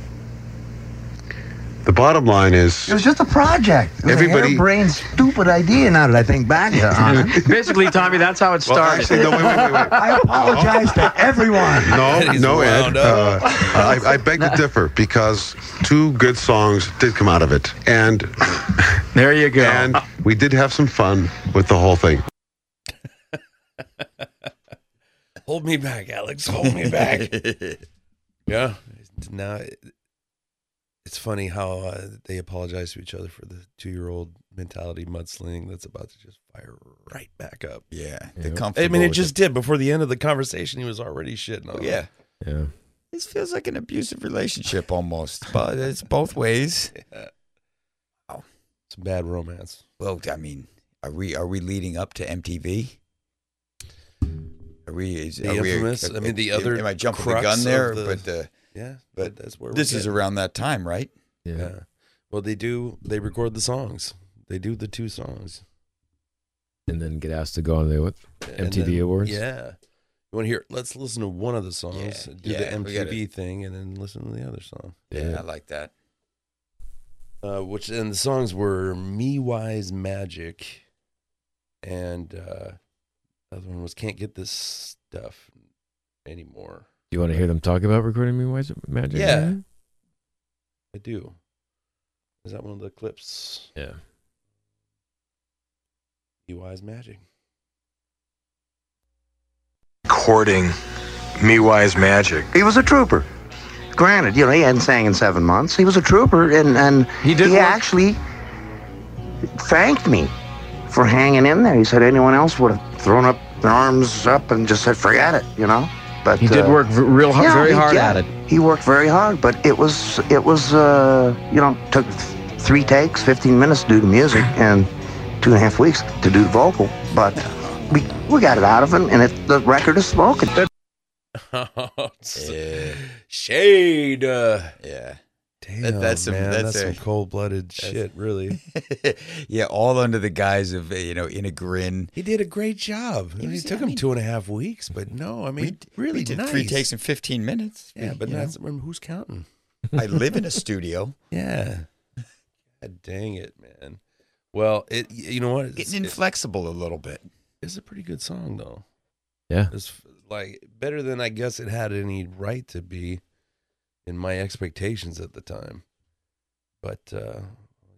The bottom line is, It was just a project. It was Everybody- a brain stupid idea. Now that I think back on it, Basically, Tommy, that's how it well, started. actually, no, wait, wait, wait, wait. I apologize to everyone. No, no, Ed. Uh, I, I beg to differ because two good songs did come out of it, and there you go. and we did have some fun with the whole thing. Hold me back, Alex. Hold me back. yeah. Now it's funny how uh, they apologize to each other for the two-year-old mentality mudslinging that's about to just fire right back up. Yeah, Yeah. they're I mean, it with just did before the end of the conversation. He was already shitting on. Oh, him. yeah. Yeah. This feels like an abusive relationship almost, but it's both ways. It's a bad romance. Well, I mean, are we are we leading up to MTV? Are we? Is, The are we- I mean, the am- other Am I jumping the crux gun there? the- but the Yeah, but that's where this is around that time, right? Yeah. Yeah. Well, they do. They record the songs. They do the two songs. And then get asked to go on the what? MTV then- Awards? Yeah. You want to hear? Let's listen to one of the songs. Yeah, do yeah, the MTV thing, and then listen to the other song. Yeah, I like that. Uh, which and the songs were "Me Wise Magic," and uh, the other one was "Can't Get This Stuff Anymore." Do you want to hear them talk about recording Me Wise Magic? Yeah. man? I do. Is that one of the clips? Yeah. Me Wise Magic. Recording Me Wise Magic. He was a trooper. Granted, you know, he hadn't sang in seven months. He was a trooper, and, and he, did work- actually thanked me for hanging in there. He said anyone else would have thrown up their arms up and just said, forget it, you know? But He did uh, work real hard, yeah, very he- hard yeah, at it. He worked very hard, but it was, it was, uh, you know, took th- three takes, 15 minutes to do the music, and two and a half weeks to do the vocal. But we, we got it out of him, and it, the record is spoken. Yeah, Shade. Uh, yeah. Damn, That- that's some- man, that's that's, a- some cold-blooded shit. Really, yeah, all under the guise of you know in a grin. he did a great job. He It took I him mean- two and a half weeks, but no, I mean, We- really we did nice. three takes in fifteen minutes. Yeah, We- but you know, that's remember who's counting. I live in a studio. Yeah. God dang it, man. Well, it you know what? It's, Getting inflexible a little bit. it's a pretty good song though. Yeah. It's like better than I guess it had any right to be in my expectations at the time. But uh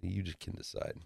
you just can decide.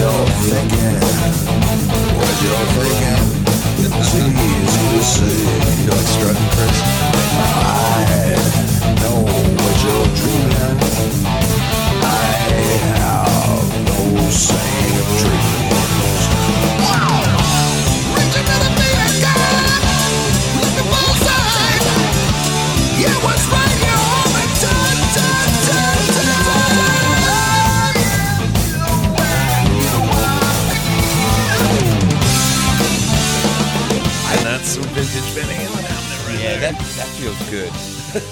You're thinking. What you're thinking. It's easy to see. You're like strutting, Chris? I know what you're dreaming. I have no saying of Van Halen right Yeah, there. that that feels good.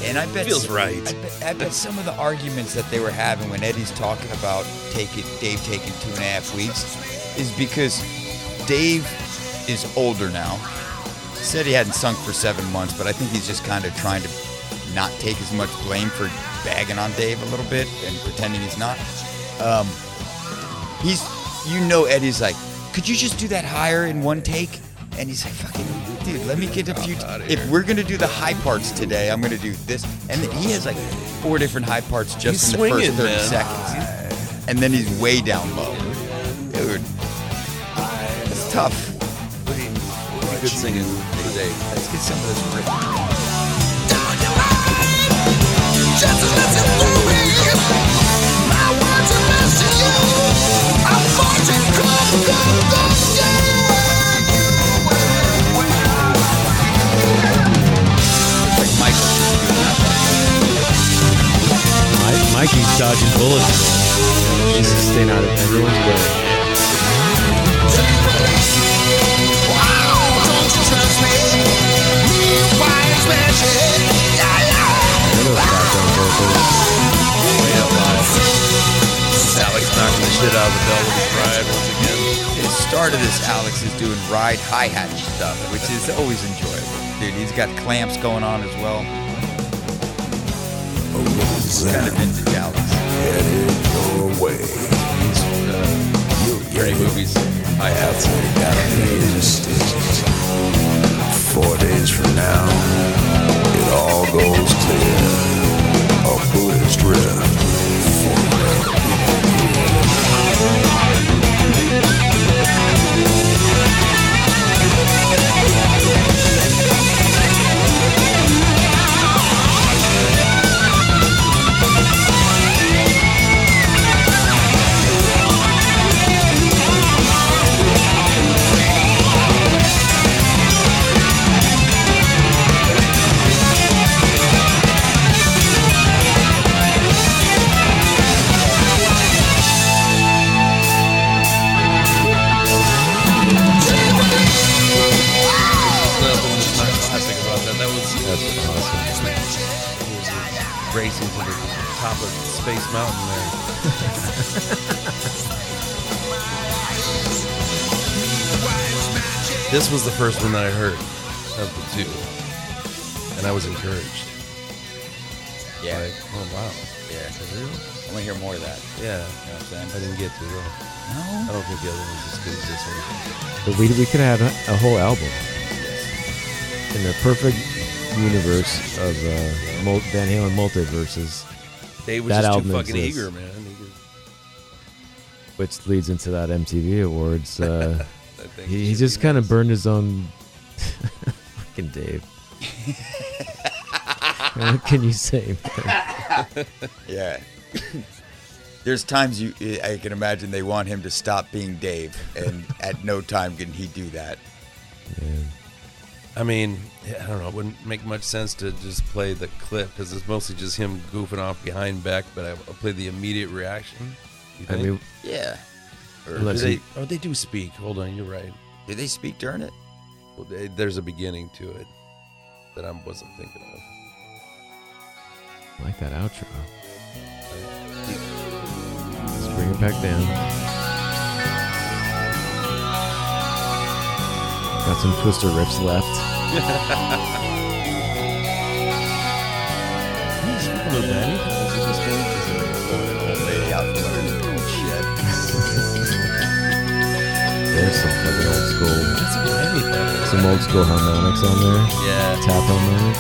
And I bet Feels right. I bet, I bet some of the arguments that they were having when Eddie's talking about taking Dave taking two and a half weeks is because Dave is older now. Said he hadn't sunk for seven months, but I think he's just kind of trying to not take as much blame for bagging on Dave a little bit and pretending he's not. Um, he's, you know, Eddie's like, could you just do that higher in one take? And he's like, fucking, dude, let me get a few. If we're gonna do the high parts today, I'm gonna do this. And he has like four different high parts just He's in the swinging, first 30 man. seconds. And then he's way down low. Dude, it's tough. Pretty, pretty good singing for Dave. Let's get some of this riff. Just listen to me. My words are best to you. I'm fortune come, come, come, Mikey's dodging bullets. He's staying out of everyone's way. Alex knocking the shit out of the belt with his ride once again. It started as Alex is doing ride hi hat stuff, which is always enjoyable. Dude, he's got clamps going on as well. Oh, it's kind of Alex. Headed your way. Great movies. I have got a million. Four days from now, it all goes clear. A Buddhist drift. This was the first one that I heard of the two, and I was encouraged. Yeah. Like, oh wow. Yeah. For real? I want to hear more of that. Yeah. You know what I'm saying? I didn't get to though. No. I don't think the other one's as good as this one. But we we could have a, a whole album in the perfect universe of uh, Mul- Van Halen multiverses. Dave was that just too album fucking exists, eager, man. He Which leads into that MTV Awards. Uh, I think he, he he just kind of burned his own. Fucking Dave. what can you say? Yeah. There's times you I can imagine they want him to stop being Dave, and at no time can he do that. I mean, I don't know. It wouldn't make much sense to just play the clip because it's mostly just him goofing off behind Beck. But I, I'll play the immediate reaction. You I mean, Yeah. Or do Unless they, he- oh, they do speak. Hold on, you're right. Did they speak during it? Well, they, there's a beginning to it that I wasn't thinking of. I like that outro. Let's bring it back down. Got some Twister riffs left. There's some fucking old school. Some old school harmonics on there. Yeah. Tap harmonics.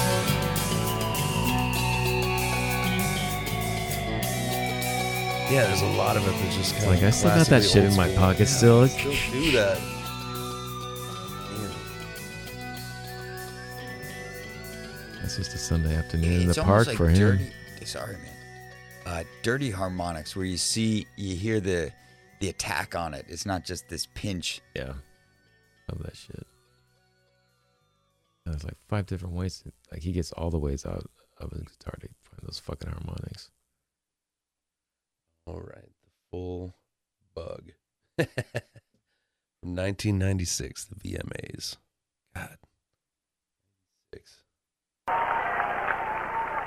Yeah, there's a lot of it that's just kind Like, I still got that shit in my pocket still. Still do that. It's just a Sunday afternoon in the park for him. dirty, Sorry, man. Uh, dirty harmonics, where you see, you hear the the attack on it. It's not just this pinch. Yeah, love that shit. And there's like five different ways. To, like he gets all the ways out of his guitar to find those fucking harmonics. All right, the full bug from 1996, the VMAs. God, six.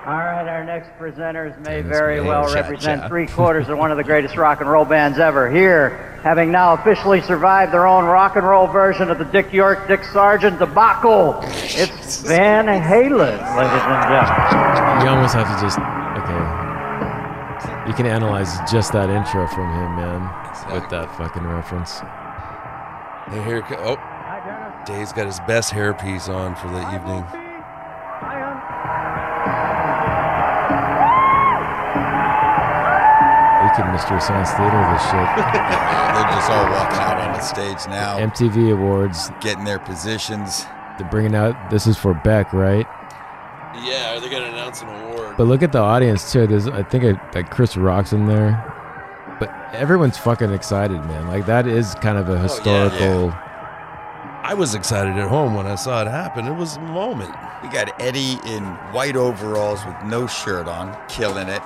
All right, our next presenters may Damn, very man. well Chat, represent chat. three quarters of one of the greatest rock and roll bands ever. Here, having now officially survived their own rock and roll version of the Dick York, Dick Sargent debacle, it's Van Halen, ladies and gentlemen. You almost have to just okay. You can analyze just that intro from him, man, with that fucking reference. Hey, here, co- oh, Dave's got his best hairpiece on for the evening. You can Mystery Science Theater this shit. They're just all walking out on the stage now, MTV Awards. getting their positions. They're bringing out. This is for Beck, right? Yeah, they're gonna announce an award. But look at the audience too. There's, I think, it, like Chris Rock's in there. But everyone's fucking excited, man. Like that is kind of a oh, historical. Oh yeah. I was excited at home when I saw it happen. It was a moment. We got Eddie in white overalls with no shirt on, killing it.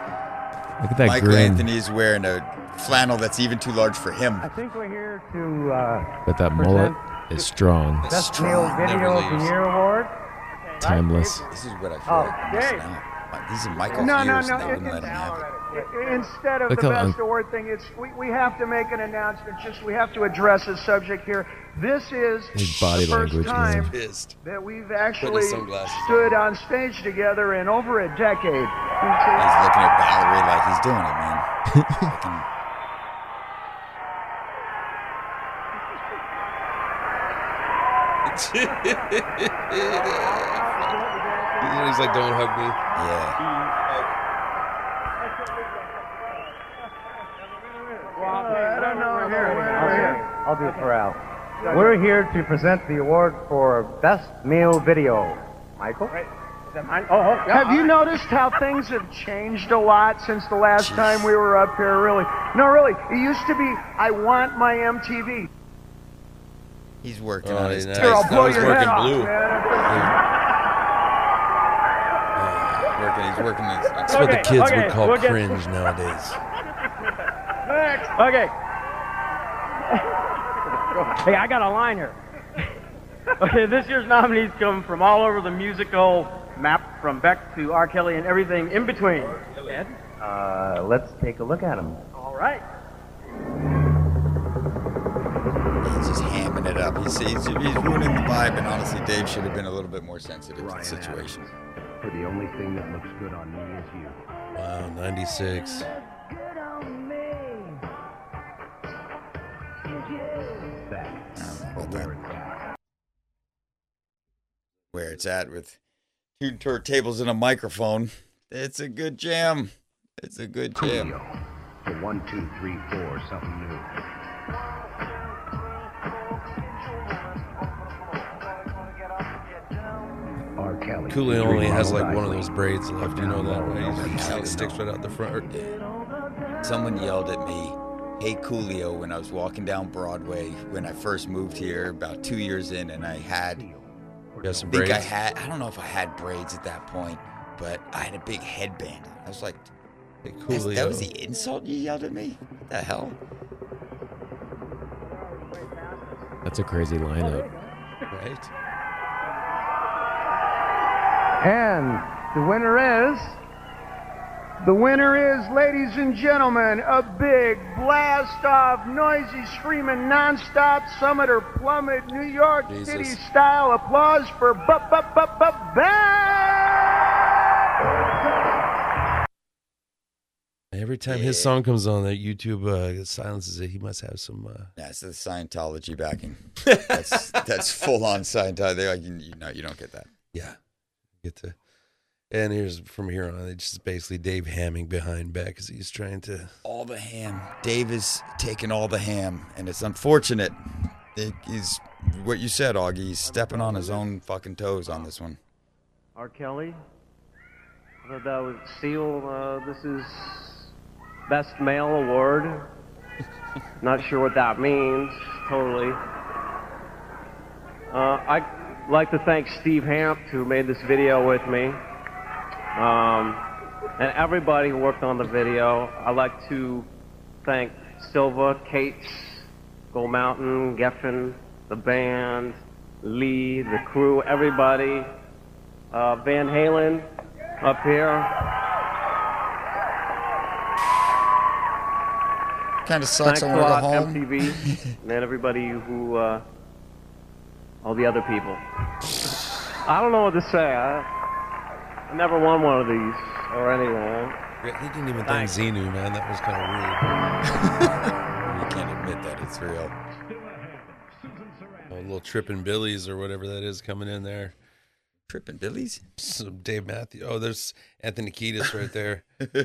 Look at that Michael grin. Anthony's wearing a flannel that's even too large for him. I think we're here to uh, But that mullet is strong, Best Strong, Video never of the. Year award. timeless. This is what I feel Oh, like I'm missing Dave. out. These are Michael's No, no, years, no, and they wouldn't let him have it. Instead of Look the how best award thing, it's we, we have to make an announcement. Just we have to address a subject here. This is His body the first language, time man. Pissed. that we've actually his on. stood on stage together in over a decade. He's looking at Valerie like he's doing it, man. He's like, don't hug me. yeah. I don't know. Here, wait, wait, here. I'll do it for Al. We're here to present the award for Best Meal Video. Michael? Oh, have you noticed how things have changed a lot since the last time we were up here? Really? No, really. It used to be, I want my MTV. He's working Oh, on his nice. Here, I'll blow he's your working head off, blue. man. working. He's working his. That's what the kids okay, would call we'll get- cringe nowadays. Next. Okay. Hey, I got a line here. okay, this year's nominees come from all over the musical map, from Beck to R. Kelly and everything in between. Ed? Uh, let's take a look at them. All right. He's just hamming it up. He's, he's, he's ruining the vibe, and honestly, Dave should have been a little bit more sensitive to the situation. For the only thing that looks good on me is you. Wow, 96. Well done. Where it's at with two turntables and a microphone. It's a good jam. It's a good jam. The one, two, three, four, something new. R. Kelly. Coolio only has like one of those braids left. You know that, right? He It sticks right out the front. Someone yelled at me, "Hey Coolio!" when I was walking down Broadway when I first moved here, about two years in, and I had. got some I think I had. I don't know if I had braids at that point, but I had a big headband. I was like, Hey, "That's- "That was the insult you yelled at me? What the hell?" That's a crazy lineup. Right? And the winner is. The winner is, ladies and gentlemen, a big blast off, noisy, screaming, nonstop Summit or Plummet, New York Jesus. City style applause for Bup Bup Bup Bup Bang! Every time his song comes on, that YouTube uh, silences it. He must have some. Uh, That's the Scientology backing. That's that's full on Scientology. They- You, you know, you don't get that. yeah, get to. And here's from here on. It's just basically Dave hamming behind back as he's trying to. all the ham. Dave is taking all the ham, and it's unfortunate. It- he's what you said, Augie. He's stepping on his own fucking toes on this one. R. Kelly. I thought that was Seal. Uh, this is Best Male Award. Not sure what that means, totally. Uh, I'd like to thank Steve Hamp, who made this video with me, um, and everybody who worked on the video. I'd like to thank Silva, Cates, Gold Mountain, Geffen, the band, Lee, the crew, everybody. Uh, Van Halen up here. Kind of sucks. Thanks I a want to lot, go home. MTV, and everybody who, uh, all the other people. I don't know what to say. I, I never won one of these or anything. He didn't even thank Xenu, man. That was kind of weird. You can't admit that it's real. A little tripping Billies or whatever that is coming in there. Tripping Billies? Some Dave Matthews. Oh, there's Anthony Kiedis right there.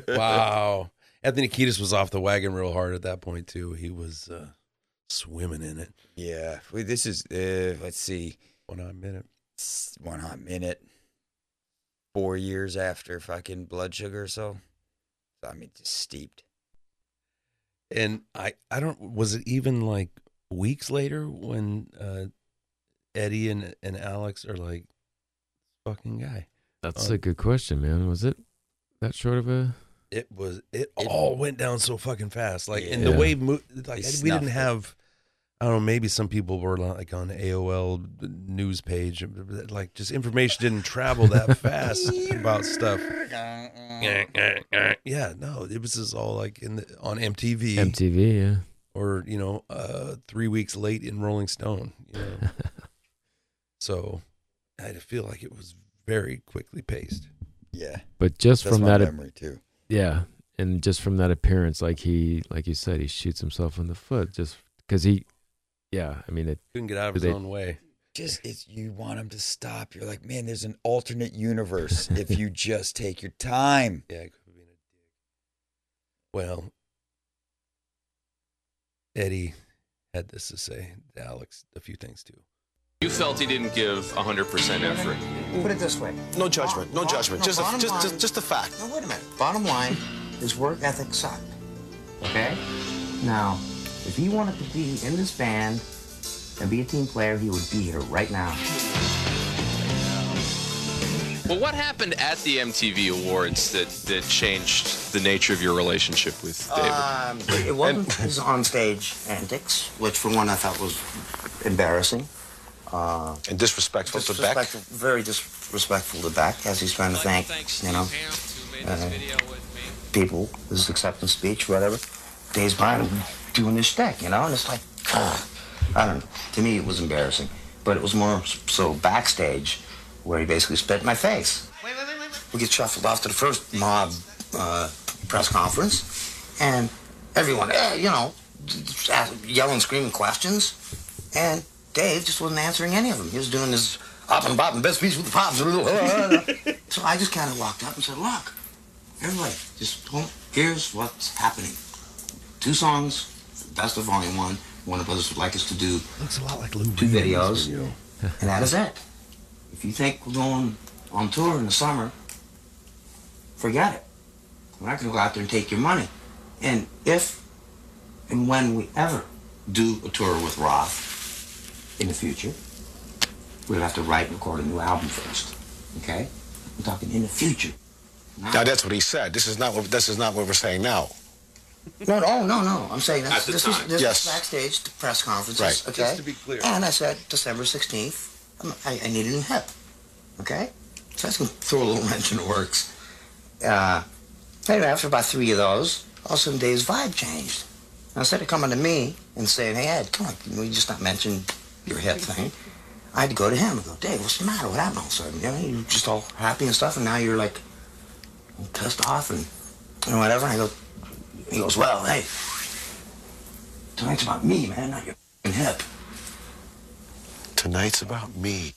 wow. Anthony Kiedis was off the wagon real hard at that point, too. He was uh, swimming in it. Yeah. This is. Uh, let's see. One hot minute. One hot minute. Four years after fucking blood sugar, or so. I mean, just steeped. And I, I don't, was it even like weeks later when uh, Eddie and, and Alex are like, fucking guy? That's Uh, a good question, man. Was it that short of a? It was, it, all went down so fucking fast. Like, and the Yeah. wave moved, like, we didn't it. have, I don't know. Maybe some people were like on AOL news page, like just information didn't travel that fast about stuff. Yeah, no, it was just all like in the, on MTV, MTV, yeah. or you know, uh, three weeks late in Rolling Stone. You know, so I feel like it was very quickly paced. Yeah, But just That's from that memory too. Yeah, and just from that appearance, like he, like you said, he shoots himself in the foot just because he, yeah. I mean, it Couldn't get out of his they- own way. Just it's you want him to stop. You're like, man, there's an alternate universe if you just take your time. Yeah, it could have been a dick. Well, Eddie had this to say to Alex a few things too. You felt he didn't give 100% effort. Put it this way. No judgment. No judgment. No, Just a, just, line- just just a fact. No, wait a minute. Bottom line, is work ethic sucked. Okay? Now, if he wanted to be in this band and be a team player, he would be here right now. Well, what happened at the MTV Awards that, that changed the nature of your relationship with David? Um, it wasn't his on-stage antics, which for one I thought was embarrassing. Uh, and disrespectful to Beck? Very disrespectful to Beck, as he's trying to thank, you know, uh, people, his acceptance speech, whatever. Days behind him doing his shtick, you know, and it's like, ugh. I don't know. To me, it was embarrassing, but it was more so backstage, where he basically spit in my face. We get shuffled off to the first mob uh, press conference, and everyone, eh, you know, yelling, screaming questions, and Dave just wasn't answering any of them. He was doing his up and bop and best piece with the pops. so I just kind of walked up and said, "Look, everybody, just here's what's happening. Two songs, best the Volume One. Warner Brothers would like us to do Looks a lot like Lou two Reed videos, video. and that is it. If you think we're going on tour in the summer, forget it. We're not going to go out there and take your money. And if and when we ever do a tour with Roth in the future, we'll have to write and record a new album first. Okay? I'm talking in the future. Now that's what he said. This is not what this is not what we're saying now. No, no, no, no. I'm saying that's, At the this time. is this Yes. is backstage the press conferences. Right. Okay. Just to be clear. And I said December 16th. I'm, I, I need a new hip. Okay. So that's gonna throw a little wrench in the works. Uh, anyway, after about three of those, all of a sudden Dave's vibe changed. Now, instead of coming to me and saying, "Hey Ed, come on, can we just not mention your hip thing?" I had to go to him and go, "Dave, what's the matter? What happened all of a sudden? You know, you're just all happy and stuff, and now you're like pissed off and, and whatever." And I go, he goes, well, hey, tonight's about me, man, not your f***ing hip. Tonight's about me.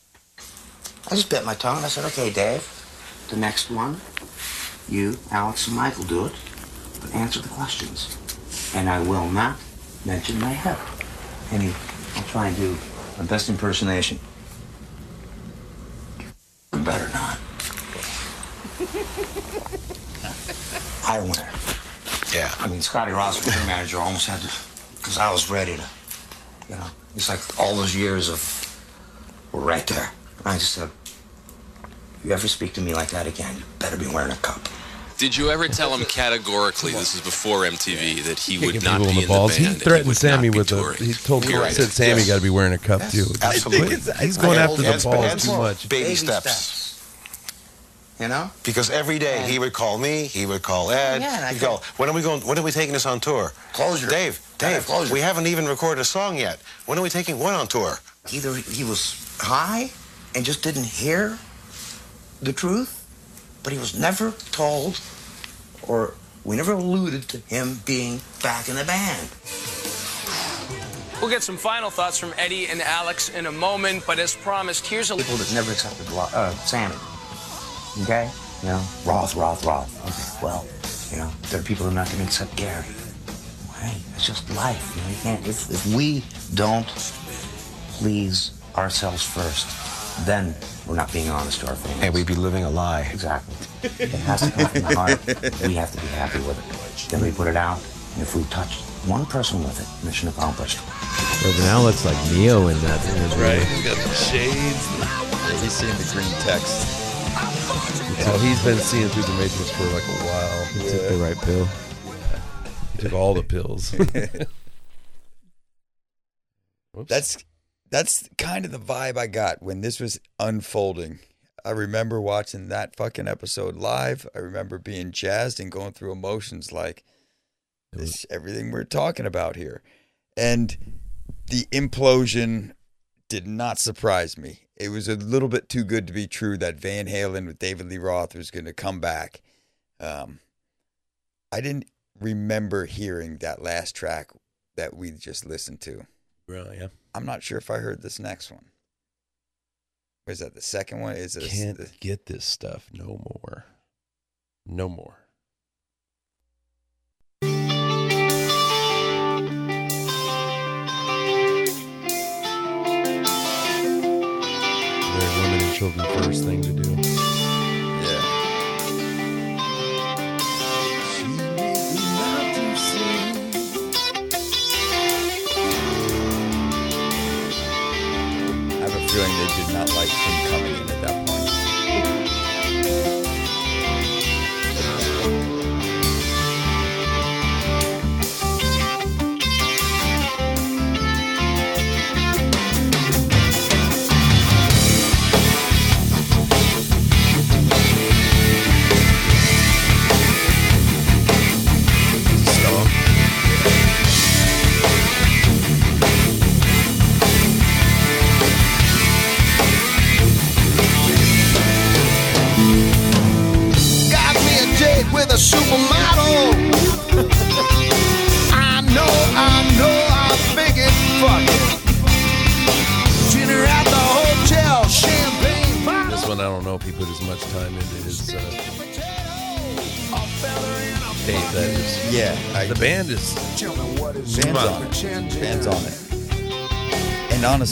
I just bit my tongue and I said, okay, Dave, the next one, you, Alex, and Michael do it, but answer the questions. And I will not mention my hip. And he, I'll try and do my best impersonation. You better not. I went. Yeah. I mean, Scotty Ross, was the manager, almost had to, because I was ready to, you know, it's like all those years of, were right there. I just said, if you ever speak to me like that again, you better be wearing a cup. Did you ever tell him categorically, this is before MTV, that he would not people be in in the balls. the he threatened would Sammy with a. He told me, Right. said Sammy Yes. got to be wearing a cup too. Absolutely. He's going after the Heads- balls too much. Baby, steps. You know? Because every day he would call me, he would call Ed. Yeah, and I he'd go, when are we going? When are we taking this on tour? Closure. Dave, Gotta Dave, have closure. we haven't even recorded a song yet. When are we taking one on tour? Either he was high and just didn't hear the truth, but he was never told, or we never alluded to him being back in the band. We'll get some final thoughts from Eddie and Alex in a moment, but as promised, here's a People that never accepted uh, Sammy. Okay? You know, Roth, Roth, Roth. Okay, well, you know, there are people who are not going to accept Gary. Hey, it's just life. You know, you can't, if, if we don't please ourselves first, then we're not being honest to our fans. And we'd be living a lie. Exactly. It has to come from the heart. We have to be happy with it. Then we put it out, and if we touch one person with it, mission accomplished. But now looks like Neo in that interview. Right, he's got the shades. He's seeing the green text. Oh, he's been seeing through the matrix for like a while. He took the right pill. He took all the pills. That's that's kind of the vibe I got when this was unfolding. I remember watching that fucking episode live. I remember being jazzed and going through emotions like this everything we're talking about here. And the implosion did not surprise me. It was a little bit too good to be true that Van Halen with David Lee Roth was going to come back. Um, I didn't remember hearing that last track that we just listened to. Really? Yeah. I'm not sure if I heard this next one. Is that the second one? Is it? Can't the- get this stuff no more. No more.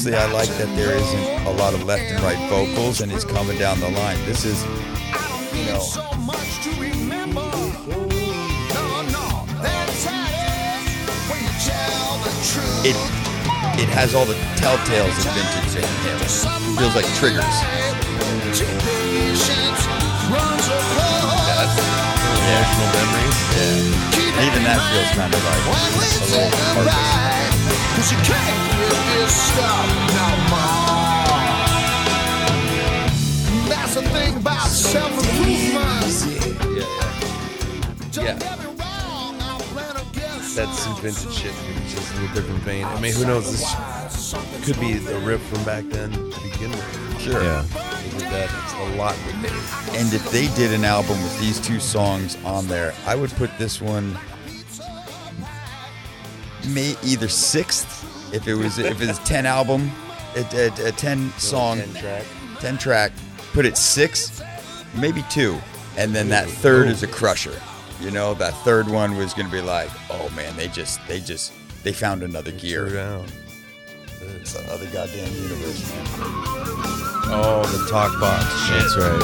Honestly, I like that there isn't a lot of left and right vocals, and it's coming down the line. This is, you know, So much to remember. No, no, that's how it is when you tell the truth. it it has all the telltales of vintage Van Halen. Feels like triggers. Patience runs a blood. National memories. Yeah. And even that feels kind of like a little heartless. Cause you can't get this stuff no more. That's the thing about self-improvement. Yeah, yeah. Yeah. That's some vintage shit. It's just a different vein. I mean, who knows? This could be a riff from back then to begin with. Sure. Yeah. With that, it's a lot that they And if they did an album with these two songs on there, I would put this one may either sixth if it was if it's ten album, a, a, a ten song, 10 track. ten track. Put it sixth, maybe two, and then that third is a crusher. You know, that third one was gonna be like, oh man, they just they just they found another gear. It's another goddamn universe, man. Oh, the talk box. Shit. That's right.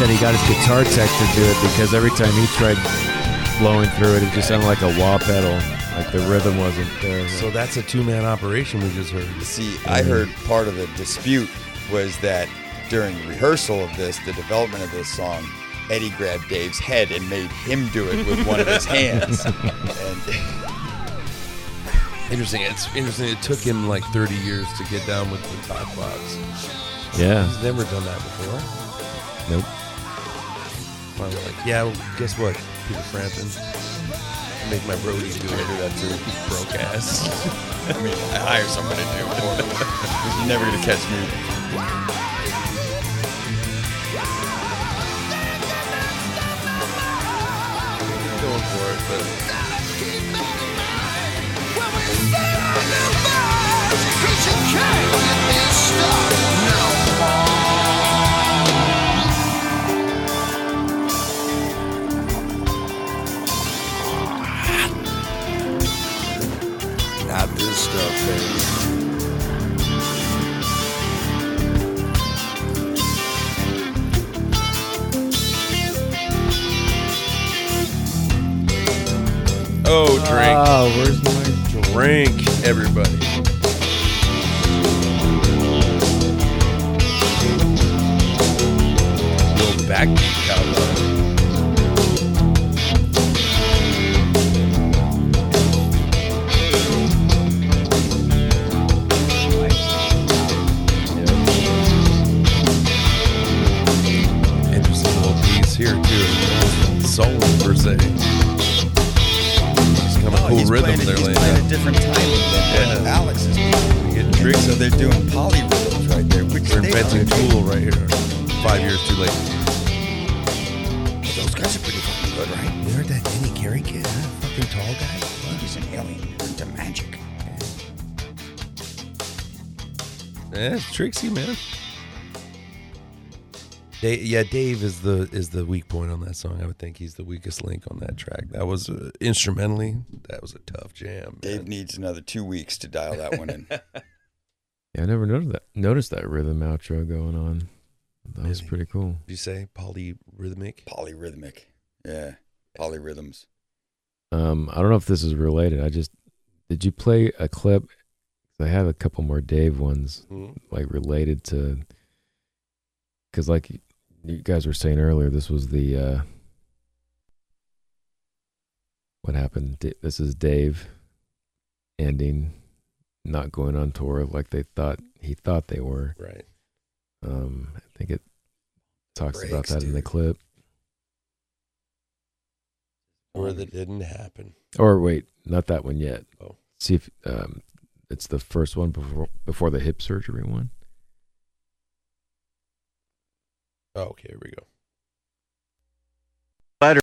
Said he got his guitar tech to do it because every time he tried blowing through it, it just sounded like a wah pedal. Like the rhythm wasn't there. So that's a two man operation we just heard. See, I mm-hmm. heard part of the dispute was that during rehearsal of this, the development of this song, Eddie grabbed Dave's head and made him do it with one of his hands. and Interesting. It's interesting. It took him like 30 years to get down with the talk box. Yeah. He's never done that before. Nope. Finally, like, yeah, well, guess what, Peter Frampton? Make my roadie do it. That too. Broke ass. I mean, I hire someone to do it me. You're never gonna catch me. Going for it, but Not Oh, drink. Oh, where's my drink? Drink, everybody. Little backbeat cowboy. Doing polyrhythms right there, which They're inventing are. Tool right here. Five years too late. Those guys are pretty fucking good, right? You heard that Danny Carey kid? That fucking tall guy? He's an alien into magic. Yeah, it's Trixie, man. Dave, yeah, Dave is the is the weak point on that song. I would think he's the weakest link on that track. That was uh, instrumentally, that was a tough jam. Dave needs another two weeks to dial that one in. Yeah, I never noticed that. Noticed that rhythm outro going on. That was pretty cool. Did you say polyrhythmic? Polyrhythmic. Yeah. Polyrhythms. Um, I don't know if this is related. I just did you play a clip? I have a couple more Dave ones, Mhm. like related to, because like you guys were saying earlier, this was the uh, what happened. This is Dave ending, not going on tour like they thought he thought they were. Right. Um, I think it talks about Breaks, that in the clip. Or that didn't happen. Or wait, not that one yet. Oh. See if um, it's the first one before before the hip surgery one. Oh, okay, here we go. letter.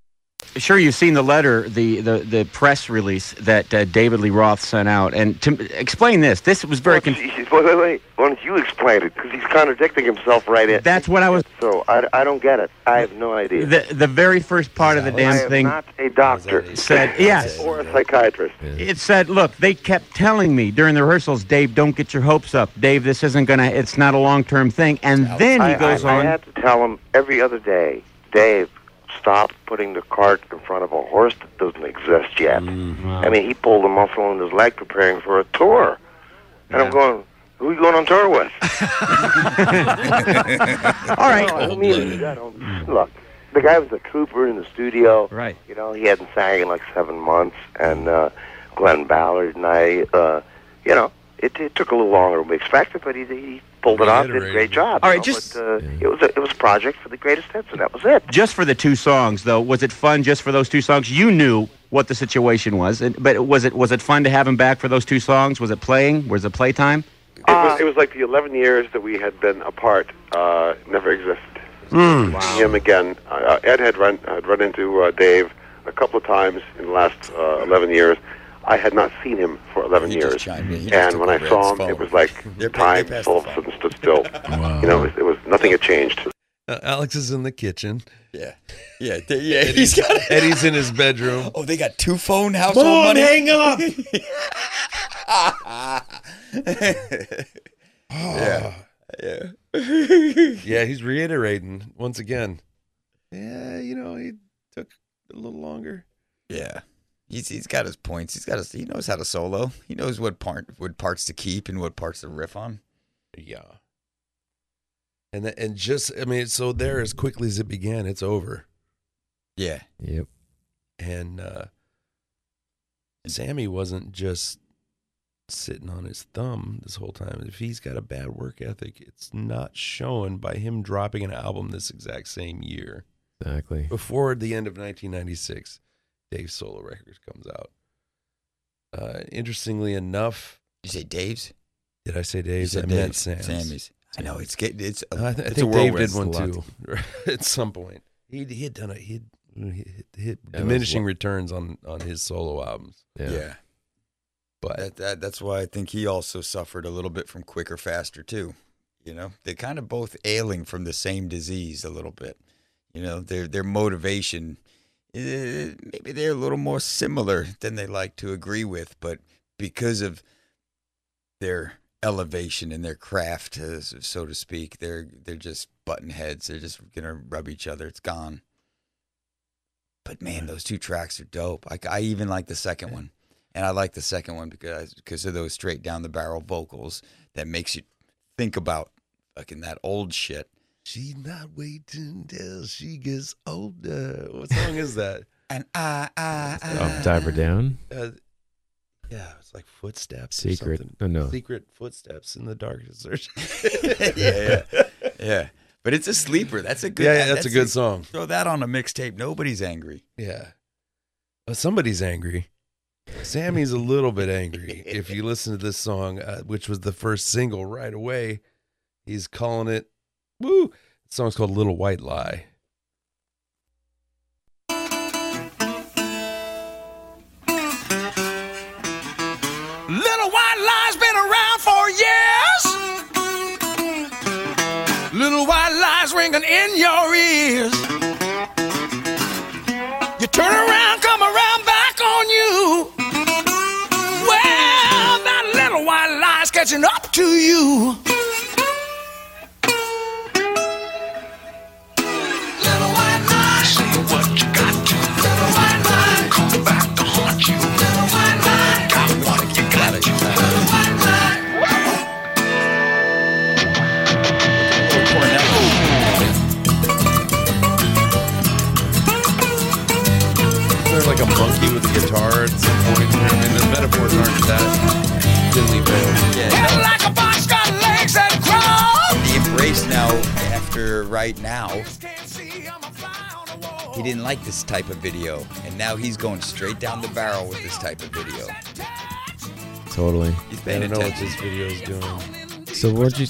Sure, you've seen the letter, the the, the press release that uh, David Lee Roth sent out. And to explain this, this was very. Con- Wait, wait, wait. Why don't you explain it? Because he's contradicting himself right in. That's what I was. So I, I don't get it. I have no idea. the the very first part of the I damn am thing not a doctor. said yes. Or a psychiatrist. It said, "Look, they kept telling me during the rehearsals, Dave, don't get your hopes up. Dave, this isn't gonna. It's not a long term thing." And then he I, goes I, on. I had to tell him every other day, Dave, stop putting the cart in front of a horse that doesn't exist yet. I mean, he pulled a muscle in his leg preparing for a tour. And I'm going, who are you going on tour with? All right. No, I don't mean, I don't, look, the guy was a trooper in the studio. Right. You know, he hadn't sang in like seven months. And uh, Glen Ballard and I, uh, you know, it, it took a little longer than we expected, but he, he pulled it off, did a great job. All you know, just- but, uh, it was a, it was a project for the greatest hits, and that was it. just for the two songs, though, was it fun just for those two songs? You knew what the situation was, and, but was it was it fun to have him back for those two songs? Was it playing? Was it playtime? It was, it was like the 11 years that we had been apart uh, never existed. Mm. Seeing him again. Uh, Ed had run had run into uh, Dave a couple of times in the last uh, 11 years. I had not seen him for 11 He years, chimed in. He just and when I saw him, phone. it was like They're- time all of a sudden stood still. You know, it was, it was nothing had changed. Uh, Alex is in the kitchen. Yeah. Yeah. they- yeah. Eddie's, He's got Eddie's in his bedroom. Oh, they got two phone household Mom, money. hang up. yeah. Yeah. yeah, he's reiterating once again. Yeah, you know, he took a little longer. Yeah. He's he's got his points. He's got his he knows how to solo. He knows what part what parts to keep and what parts to riff on. Yeah. And th- and just I mean, so there as quickly as it began, it's over. Yeah. Yep. And uh Sammy wasn't just sitting on his thumb this whole time. If he's got a bad work ethic, it's not shown by him dropping an album this exact same year. Exactly. Before the end of 1996, Dave's solo record comes out. Uh, interestingly enough, you say Dave's? Did I say Dave's? said I meant Dave's. Sam's. Sammy's. I know it's getting it's. A, I, th- I it's think a Dave did one It's a lot too at some point. He he had done a he hit, hit Yeah, diminishing those- returns on on his solo albums. Yeah. But that, that that's why I think he also suffered a little bit from quicker, faster too. You know, they're kind of both ailing from the same disease a little bit. You know, their their motivation, maybe they're a little more similar than they like to agree with, but because of their elevation in their craft, uh, so to speak, they're they're just button heads. They're just gonna rub each other. It's gone. But man, those two tracks are dope. I, I even like the second one, and I like the second one because because of those straight down the barrel vocals that makes you think about fucking that old shit. She's not waiting till she gets older. What song is that? And I, I, Oh, dive her down. Uh, yeah, it's like footsteps. Secret. Or. Oh, no. Secret footsteps in the darkness. Or yeah, yeah, yeah. But it's a sleeper. That's a good. Yeah, yeah, that's a good song. Throw that on a mixtape. Nobody's angry. Yeah. Uh, somebody's angry. Sammy's a little bit angry. If you listen to this song, uh, which was the first single right away, he's calling it, woo. The song's called Little White Lie. Little white lie's been around for years. Little white lies ringing in your ears. You turn around, come around back on you. Well, that little white lie's catching up to you. Right now, he didn't like this type of video, and now he's going straight down the barrel with this type of video. Totally. He's I don't know what this video is doing. So weren't you?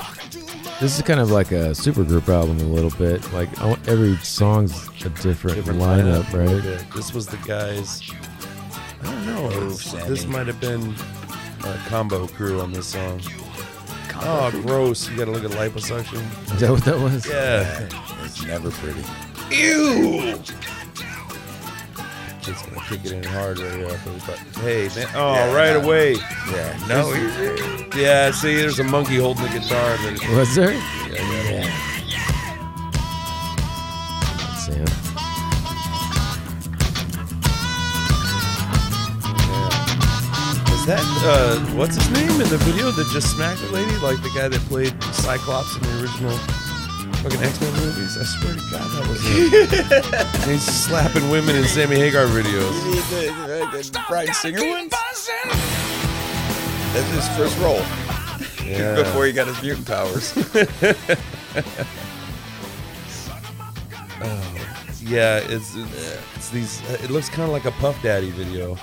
This is kind of like a supergroup album, a little bit. Like every song's a different, Different lineup, lineup right? bit. This was the guys. I don't know. This- Sammy. this might have been a combo crew on this song. Oh, gross! You got to look at liposuction. Is that what that was? Yeah. It's never pretty. Ew. Just gonna kick it in hard right here. off of the butt. Hey man! Oh, Yeah, right no. away. Yeah, no, There's- Yeah, see, there's a monkey holding the guitar. And then Was there? Yeah, yeah. Sam. Is that uh, what's his name in the video that just smacked the lady? Like the guy that played Cyclops in the original fucking X Men movies? I swear to God, that was him. He's slapping women in Sammy Hagar videos. the Bryan Singer ones? That's his first role. Yeah. Before he got his mutant powers. Oh, yeah, it's it's these. It looks kind of like a Puff Daddy video.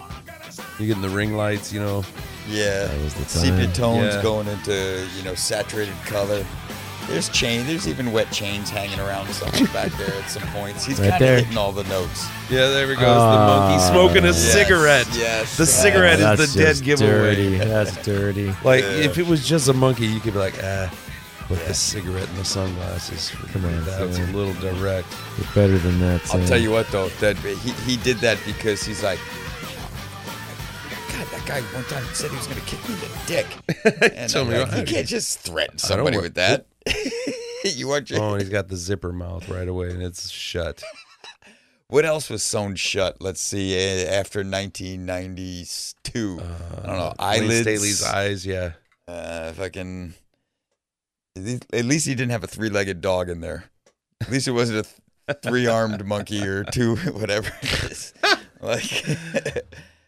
You getting the ring lights, you know? Yeah. That was the Sepia tones Yeah. going into, you know, saturated color. There's chain. There's even wet chains hanging around somewhere back there at some points. He's Right kind of hitting all the notes. Yeah, there we go. Ah, it's the monkey smoking a yes, cigarette. yes. the cigarette That's is the dead just giveaway. Dirty. That's dirty. Like Yeah. if it was just a monkey, you could be like, ah, but the cigarette and the sunglasses. Come on, that's Sam. a little direct. You're better than that. I'll Sam. tell you what, though, that he, he did that because he's like, God, that guy one time said he was going to kick me in the dick. And Tell I'm me like, what- you can't just threaten somebody with that. you want your, Oh, and he's got the zipper mouth right away, and it's shut. What else was sewn shut? Let's see. eh, After 1992, I don't know. Uh, Layne Eyelids. Staley's eyes, yeah. Uh, fucking. At least- at least he didn't have a three-legged dog in there. At least it wasn't a th- three-armed monkey or two, whatever it is. Like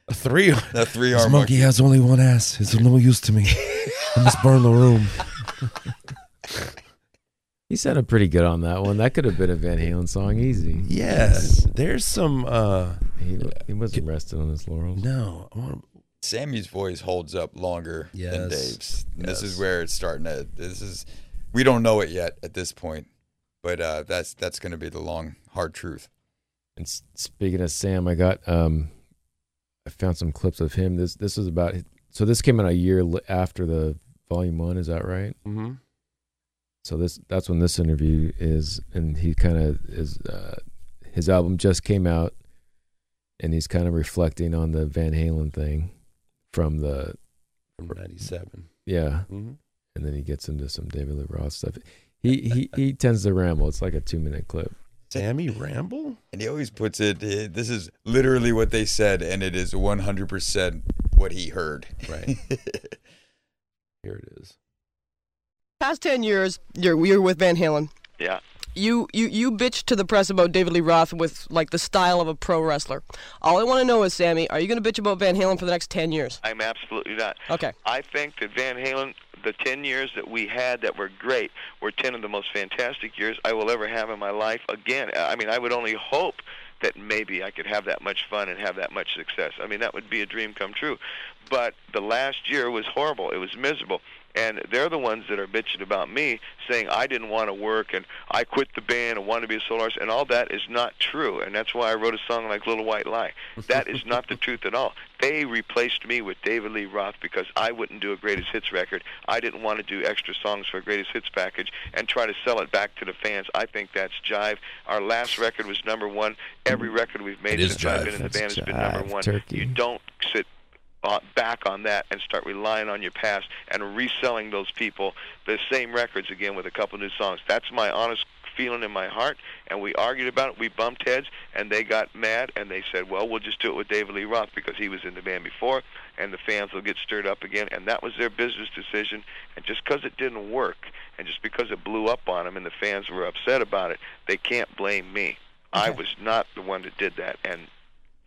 A three. a three-armed This monkey has only one ass. It's of no use to me. I must burn the room. He sounded pretty good on that one. That could have been a Van Halen song, easy. Yes, there's some. uh He, he wasn't resting on his laurels. No, I want Sammy's voice holds up longer than Yes. Dave's. And This is Yes. where it's starting to. This is. We don't know it yet at this point, but uh, that's that's going to be the long, hard truth. And s- speaking of Sam, I got um, I found some clips of him. This this is about so this came out a year after the volume one. Is that right? Mm-hmm. So this that's when this interview is, and he kind of is. Uh, his album just came out, and he's kind of reflecting on the Van Halen thing from the from '97. yeah, Mm-hmm. and then he gets into some David Lee Roth stuff. He he he tends to ramble. It's like a two minute clip. Sammy Ramble. And he always puts it. eh, This is literally what they said, and it is one hundred percent what he heard. Right. Here it is. Past 10 years, you're, you're with Van Halen. Yeah. you, you, you bitch to the press about David Lee Roth with like the style of a pro wrestler. All I want to know is, Sammy, are you going to bitch about Van Halen for the next ten years? I'm absolutely not. Okay. I think that Van Halen, the 10 years that we had that were great, were 10 of the most fantastic years I will ever have in my life. Again, I mean, I would only hope that maybe I could have that much fun and have that much success. I mean, that would be a dream come true. But the last year was horrible. It was miserable. And they're the ones that are bitching about me, saying I didn't want to work and I quit the band and wanted to be a solo artist, and all that is not true. And that's why I wrote a song like Little White Lie. That is not the truth at all. They replaced me with David Lee Roth because I wouldn't do a greatest hits record. I didn't want to do extra songs for a greatest hits package and try to sell it back to the fans. I think that's jive. Our last record was number one. Every record we've made It since I've been in the band has been number one. turkey. You don't sit uh, back on that and start relying on your past and reselling those people the same records again with a couple new songs. That's my honest feeling in my heart. And we argued about it. We bumped heads, and they got mad, and they said, "Well, we'll just do it with David Lee Roth because he was in the band before, and the fans will get stirred up again." And that was their business decision. And just because it didn't work, and just because it blew up on them, and the fans were upset about it, they can't blame me. I was not the one that did that, and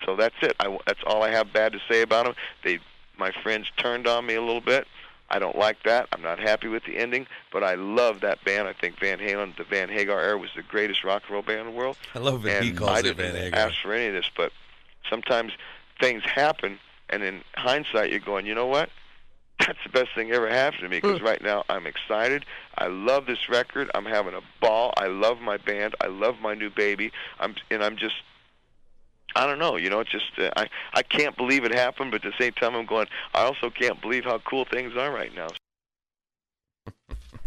so that's it. I, that's all I have bad to say about them. They, my friends, turned on me a little bit. I don't like that. I'm not happy with the ending, but I love that band. I think Van Halen, the Van Hagar era, was the greatest rock and roll band in the world. I love it. And He calls I it didn't Van Hagar. ask for any of this, but sometimes things happen, and in hindsight, you're going, you know what? That's the best thing ever happened to me because hmm. right now I'm excited. I love this record. I'm having a ball. I love my band. I love my new baby. I'm and I'm just I don't know, you know, it's just uh, I I can't believe it happened, but at the same time I'm going I also can't believe how cool things are right now.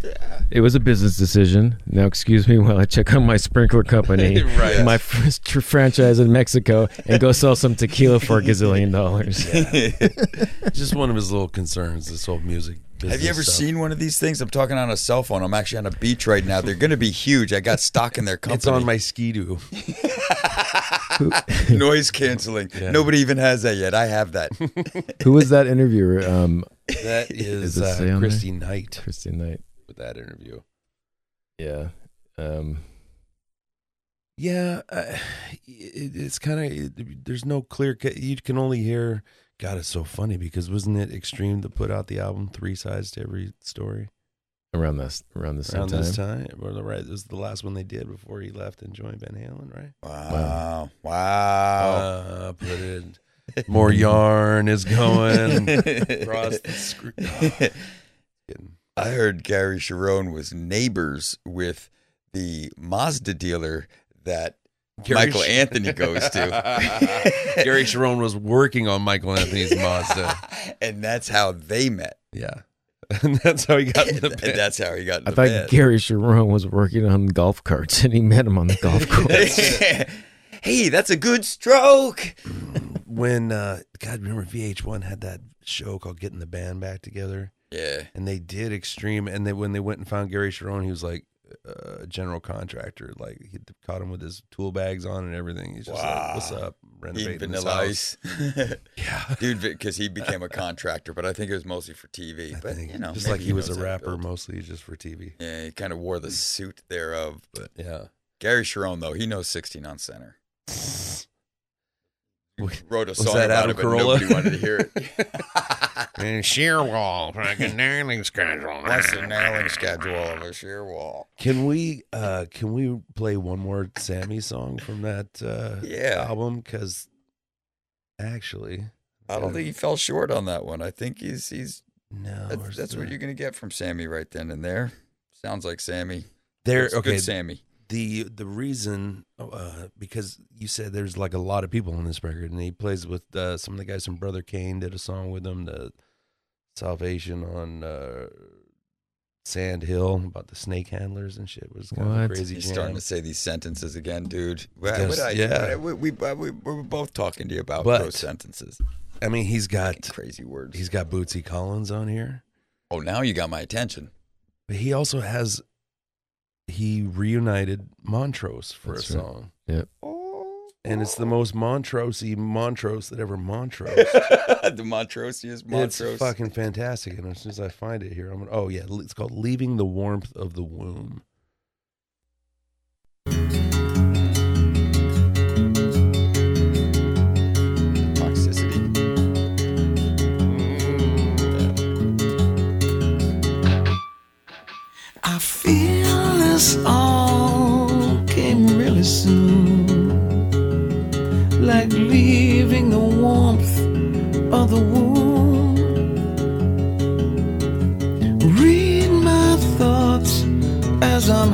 Yeah. It was a business decision. Now, excuse me while I check on my sprinkler company, Right. my first tr- franchise in Mexico, and go sell some tequila for a gazillion dollars. Just one of his little concerns. This whole music. Business. Have you ever stuff. seen one of these things? I'm talking on a cell phone. I'm actually on a beach right now. They're going to be huge. I got stock in their company. It's on my ski-doo. noise canceling. Nobody even has that yet. I have that. Who was that interviewer? Um, That is, it uh, say there? Christy Knight. Christy Knight. With that interview. Yeah. Um, Yeah, uh, it, it's kind of there's no clear. cut You can only hear. God, it's so funny because wasn't it extreme to put out the album three sides to every story around this around the same around time. this time? Or the right, it was the last one they did before he left and joined Van Halen, right? Wow, wow. Uh, put it. More yarn is going across the screen. I heard Gary Cherone was neighbors with the Mazda dealer that Gary Michael Sh- Anthony goes to. Gary Cherone was working on Michael Anthony's Mazda, and that's how they met. Yeah, and that's how he got in the And band. that's how he got in I the thought band. Gary Cherone was working on golf carts, and he met him on the golf course. hey, that's a good stroke. when uh God remember VH1 had that show called Getting the Band Back Together. Yeah. And they did extreme and they when they went and found Gary Cherone, he was like a general contractor. Like he caught him with his tool bags on and everything. He's just like, "What's up?" Renovating vanilla ice. yeah, dude, because he became a contractor, but I think it was mostly for TV. but you know, just like he was a rapper, mostly just for TV. Yeah, he kind of wore the mm. suit thereof. But yeah, Gary Cherone though, he knows 16 on center. Wrote a Was song that about Adam it, but Carolla? nobody wanted to hear it. and sheer wall, fucking nailing schedule. That's the nailing schedule of a sheer wall. Can we uh can we play one more Sammy song from that uh Yeah. album? Because actually, I don't think he fell short on that one. I think he's he's no. That's, that's what you're gonna get from Sammy right then and there. Sounds like Sammy. There, It's okay, good Sammy. The the reason uh, because you said there's like a lot of people on this record, and he plays with uh, some of the guys from Brother Cane did a song with him, the Salvation on uh, Sand Hill about the snake handlers and shit was kind of a What? crazy. He's jam. starting to say these sentences again, dude. What, Yes, what I, yeah. what- we, we, we, we were both talking to you about But- those sentences. I mean, he's got crazy words. He's got Bootsy Collins on here. Oh, now you got my attention. But he also has he reunited Montrose for That's a right. song. Yep. Oh. And it's the most Montrosey Montrose that ever Montrose. the Montrose is Montrose. It's fucking fantastic. And as soon as I find it here, I'm gonna, oh yeah, it's called "Leaving the Warmth of the Womb." Soon. Like leaving the warmth of the womb. Read my thoughts as I'm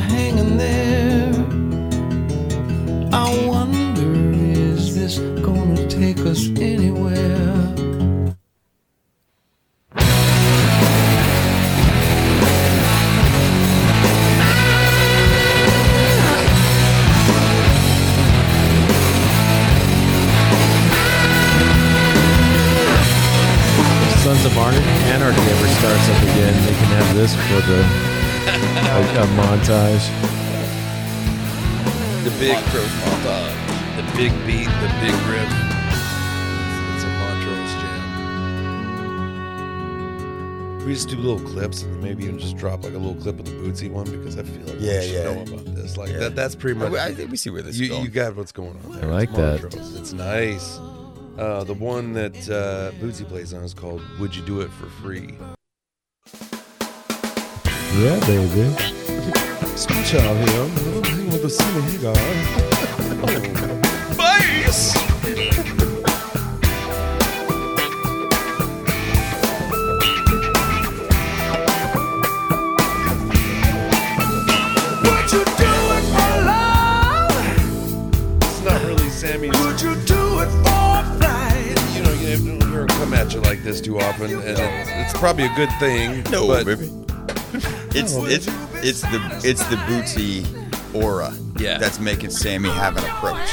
Anarchy ever starts up again, they can have this for the a, a montage. The big Crows montage. The big beat, the big riff. It's a Montrose jam. We just do little clips and maybe even just drop like a little clip of the Bootsy one because I feel like Yeah, we should yeah. know about this. Like Yeah. that, that's pretty much. I- I think we see where this is you, going. You got what's going on there. I like It's that. Montrose. It's nice. Uh, the one that uh, Bootsy plays on is called "Would You Do It for Free." Yeah, baby. Speech out here with the synagogue. Bass. Hear at you like this too often, and it, it's probably a good thing. No, but baby. It's it's it's the it's the Bootsy aura Yeah. that's making Sammy have an approach.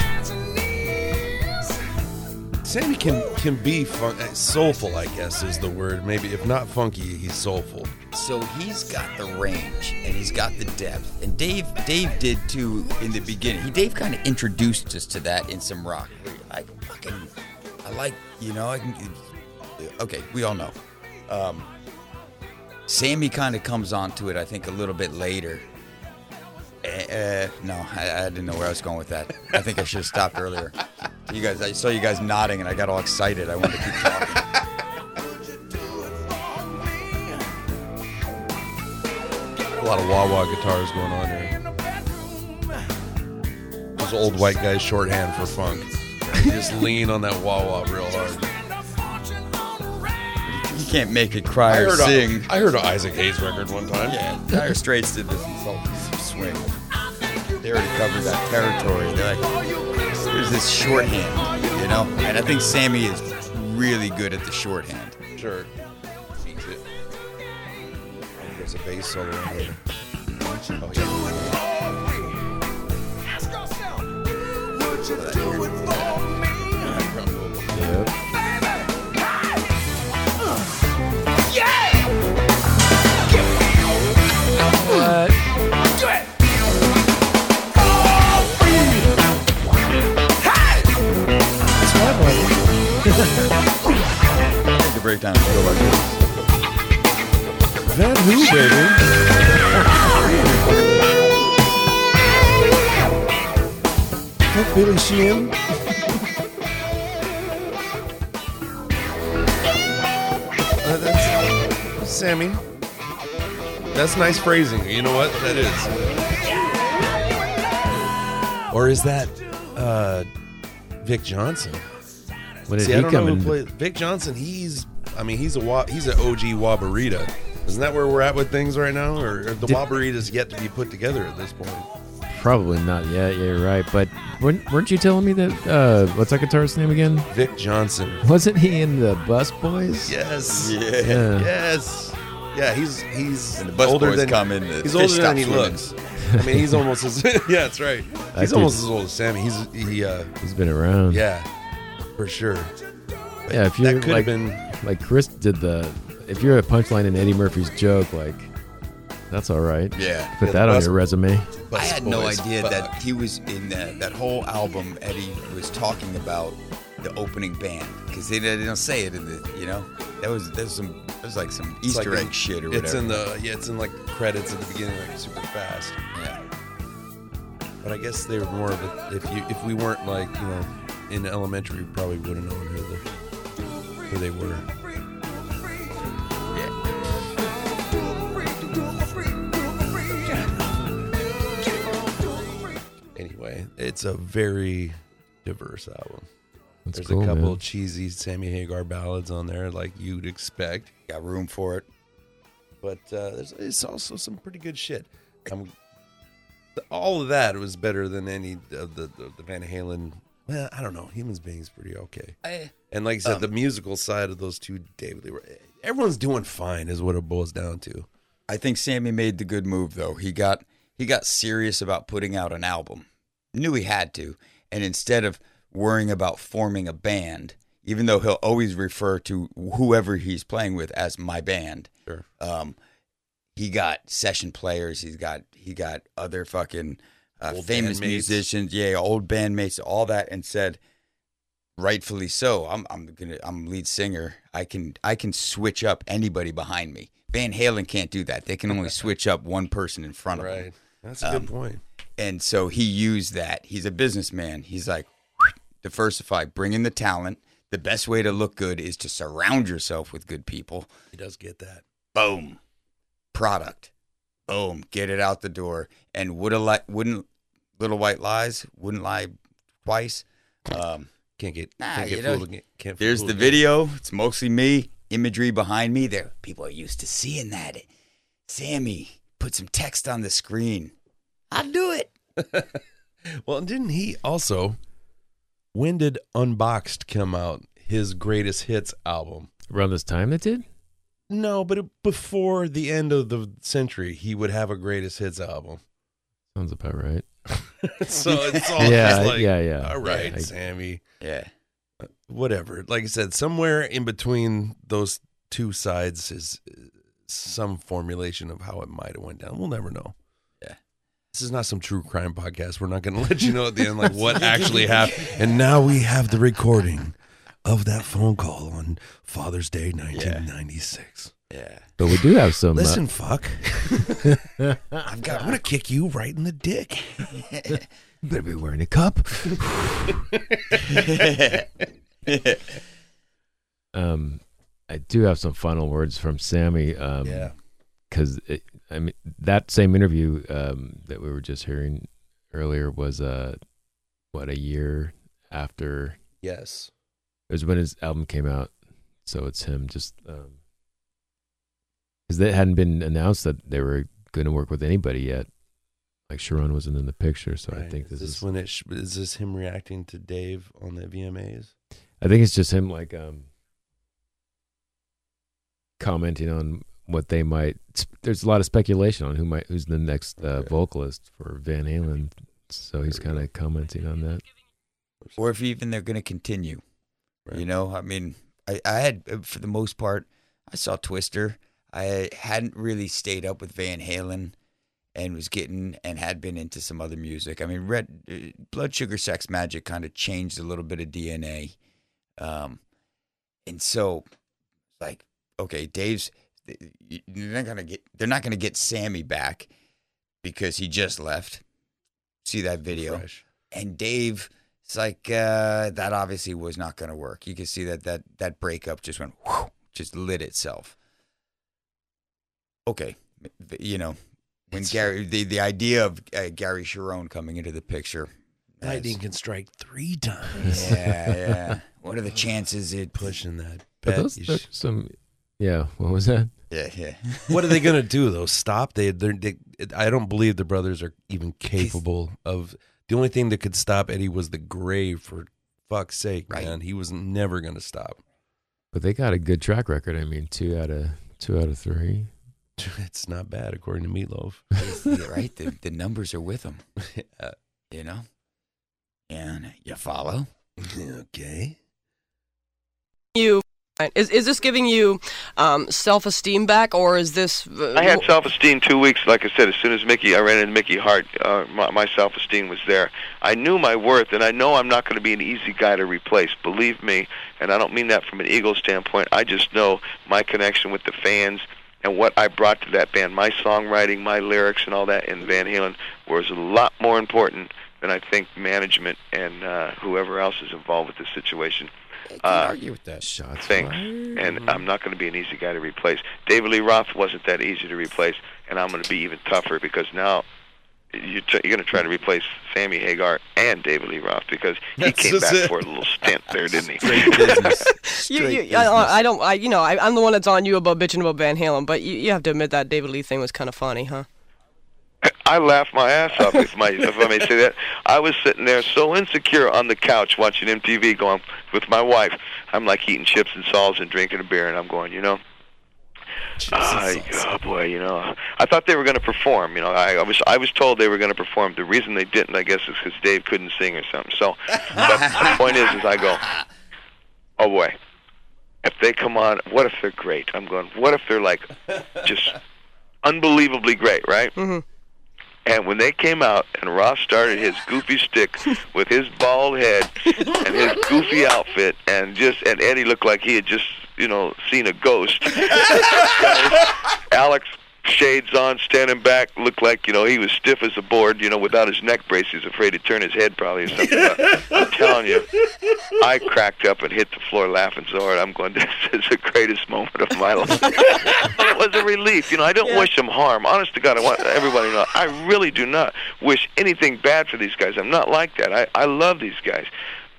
Sammy can can be fun, uh, soulful. I guess is the word. Maybe if not funky, he's soulful. So he's got the range and he's got the depth. And Dave Dave did too in the beginning. He Dave kind of introduced us to that in some rock. Like fucking, I like you know I can. Okay, we all know. Um, Sammy kind of comes onto it. I think a little bit later. Uh, no, I, I didn't know where I was going with that. I think I should have stopped earlier. You guys, I saw you guys nodding, and I got all excited. I wanted to keep talking. A lot of wah wah guitars going on here. Those old white guys shorthand for funk. They just lean on that wah wah real hard. You can't make it cry I or heard sing. A, I heard an Isaac Hayes record one time. Yeah, Dire Straits did this in Sultan Swing. They already covered that territory. They're like, there's this shorthand, you know? And I think Sammy is really good at the shorthand. Sure. There's a bass solo in here. Oh, yeah. Take the breakdown and go like this. That who, baby? Fuck Billy Sheehan. Uh, that's Sammy. That's nice phrasing. You know what? That is. Or is that uh, Vic Johnson? When did See, he I don't come know in? who played Vic Johnson. He's, I mean, he's a wa- he's an OG Waborita. Isn't that where we're at with things right now? Or, or the Did- Waborita's yet to be put together at this point? Probably not yet. Yeah, you're right. But weren't, weren't you telling me that? Uh, what's that guitarist's name again? Vic Johnson. Wasn't he in the Bus Boys? Yes. Yeah. Yeah. Yes. Yeah, he's he's And the bus older boys than come in, the he's fish older stop than he swimming. looks. I mean, he's almost as yeah, that's right. That He's almost dude's- as old as Sammy. He's he uh He's been around. yeah, for sure. Yeah, if you're could like, been like Chris did the, if you're a punchline in Eddie Murphy's joke, like, that's all right. Yeah. Put Yeah, that the on your resume. I had no idea Fuck. that he was in that, that whole album. Eddie was talking about the opening band because they, they don't say it in the you know that was there's some there's like some It's Easter like egg in- shit or whatever. It's in the yeah, it's in like credits at the beginning, like super fast. yeah. But I guess they were more of a. If you if we weren't like you know in elementary, probably would have known who the who they were. Anyway, it's a very diverse album. That's There's cool, a couple man. cheesy Sammy Hagar ballads on there, like you'd expect. Got room for it. But uh, there's it's also some pretty good shit. Um, all of that was better than any of the, the, the Van Halen. Well, I don't know. Humans Being's pretty okay. I- and like I said, um, the musical side of those two, David Lee, Roth- everyone's doing fine, is what it boils down to. I think Sammy made the good move though. He got he got serious about putting out an album. Knew he had to, and instead of worrying about forming a band, even though he'll always refer to whoever he's playing with as my band. Sure. Um, he got session players. He's got he got other fucking uh, Old famous musicians. Yeah, old bandmates, all that, and said, rightfully so. I'm I'm gonna I'm lead singer. I can I can switch up anybody behind me. Van Halen can't do that. They can only switch up one person in front of them. Right. That's a good Um, point. And so he used that. He's a businessman. He's like, diversify, bring in the talent. The best way to look good is to surround yourself with good people. He does get that. Boom. Product. Boom. Get it out the door. And would a li- wouldn't little white lies wouldn't lie twice. Um, Can't get nah, can't get know, fooled again. Can't there's fool the again. video. It's mostly me. Imagery behind me. There, people are used to seeing that. Sammy, put some text on the screen. I'll do it. Well, didn't he also? When did Unboxed come out? His greatest hits album. Around this time it did? No, but it, before the end of the century, he would have a greatest hits album. Sounds about right. so it's all Yeah, just like, yeah, yeah. All right, Yeah, I- Sammy. Yeah. Whatever. Like I said, somewhere in between those two sides is uh, some formulation of how it might have went down. We'll never know. Yeah. This is not some true crime podcast. We're not going to let you know at the end like what actually happened. And now we have the recording of that phone call on Father's Day, 1996. Yeah. But we do have some. uh, Listen, fuck. I've got. I'm gonna kick you right in the dick. better be wearing a cup. um, I do have some final words from Sammy. Um, Yeah. because I mean that same interview um, that we were just hearing earlier was uh what a year after Yes. it was when his album came out, so it's him just um because it hadn't been announced that they were going to work with anybody yet. Like Cherone wasn't in the picture, so I Right. think is this this is when it sh- is this him reacting to Dave on the VMAs? I think it's just him like um commenting on what they might. There's a lot of speculation on who might who's the next uh, vocalist for Van Halen, so he's kind of commenting on that. or if even they're going to continue. You know, I mean, I, I had, uh, for the most part, I saw Twister. I hadn't really stayed up with Van Halen and was getting and had been into some other music. I mean, Red uh, Blood Sugar Sex Magik kind of changed a little bit of DNA. Um, and so, like, okay, Dave's, they're not going to get, they're not going to get Sammy back because he just left. See that video. Fresh. And Dave, it's like uh, that obviously was not going to work. You can see that that that breakup just went, whew, just lit itself. Okay, you know when Gary, the the idea of uh, Gary Cherone coming into the picture. Lightning can strike three times. Yeah, yeah. What are the chances it pushing that? But bet those, those sh- some, yeah. What was that? Yeah, yeah. what are they gonna do though? Stop? They, they're, they, I don't believe the brothers are even capable of. The only thing that could stop Eddie was the grave. For fuck's sake, man, he was never gonna stop. But they got a good track record. I mean, two out of two out of three. It's not bad according to Meatloaf. Yeah, right? The, the numbers are with them. Yeah. You know? And you follow? Okay. You is is this giving you um, self esteem back, or is this? Uh, I had self-esteem two weeks. Like I said, as soon as Mickey, I ran into Mickey Hart, uh, my, my self-esteem was there. I knew my worth, and I know I'm not going to be an easy guy to replace. Believe me, and I don't mean that from an ego standpoint. I just know my connection with the fans and what I brought to that band, my songwriting, my lyrics, and all that in Van Halen was a lot more important than I think management and uh, whoever else is involved with the situation. I Uh, argue with that. Shots thinks, and I'm not going to be an easy guy to replace. David Lee Roth wasn't that easy to replace, and I'm going to be even tougher because now you're, t- you're going to try to replace Sammy Hagar and David Lee Roth because he That's came back it. for a little stint there, didn't he? You, you, I, I don't, I, you know, I, I'm the one that's on you about bitching about Van Halen, but you, you have to admit that David Lee thing was kind of funny, huh? I laughed my ass off, if, my, if I may say that. I was sitting there so insecure on the couch watching MTV going with my wife. I'm like eating chips and salsa and drinking a beer, and I'm going, you know, I, oh boy, you know, I thought they were going to perform. You know, I, I was I was told they were going to perform. The reason they didn't, I guess, is because Dave couldn't sing or something. So, but the point is, is I go, oh boy, if they come on, what if they're great? I'm going, what if they're like just unbelievably great, right? Mm-hmm. And when they came out and Ross started his goofy stick with his bald head and his goofy outfit and just and Eddie looked like he had just, you know, seen a ghost. Alex shades on, standing back, looked like, you know, he was stiff as a board, you know, without his neck brace. he's afraid to turn his head probably or something. But I'm telling you, I cracked up and hit the floor laughing so hard. I'm going, this is the greatest moment of my life. but it was a relief. You know, I don't wish them harm. Honest to God, I want everybody to know. I really do not wish anything bad for these guys. I'm not like that. I, I love these guys.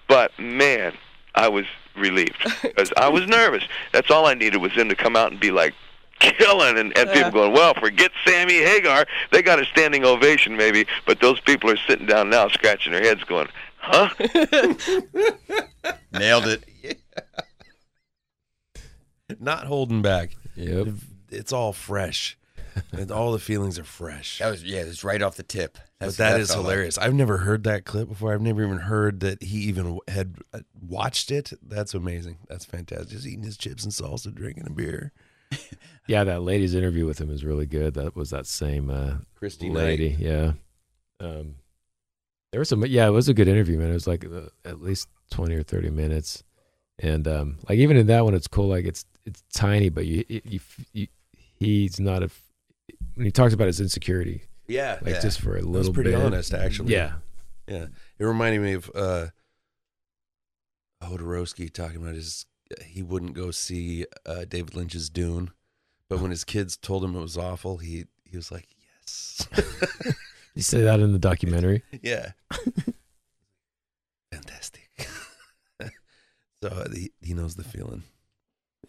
But, man, I was relieved because I was nervous. That's all I needed was them to come out and be like, killing and, and people going, well, forget Sammy Hagar. They got a standing ovation maybe, but those people are sitting down now scratching their heads going, huh? Nailed it. Not holding back. Yep. It's all fresh. and all the feelings are fresh. That was yeah, it's right off the tip. That's but that that is felt like. hilarious. I've never heard that clip before. I've never even heard that he even had uh, watched it. That's amazing. That's fantastic. Just eating his chips and salsa, drinking a beer. Yeah, that lady's interview with him is really good. That was that same uh, Christy lady. Knight. Yeah. Um, there was some. Yeah, it was a good interview, man. It was like uh, at least twenty or thirty minutes, and um, like even in that one, it's cool. Like it's it's tiny, but you you, you, you he's not a when he talks about his insecurity. Yeah, like yeah. just for a little. was pretty bit. honest, actually. Yeah, yeah. It reminded me of uh, Jodorowsky talking about his. He wouldn't go see uh, David Lynch's Dune, but when his kids told him it was awful, he he was like, "Yes." you say that in the documentary. yeah. Fantastic. so uh, he he knows the feeling.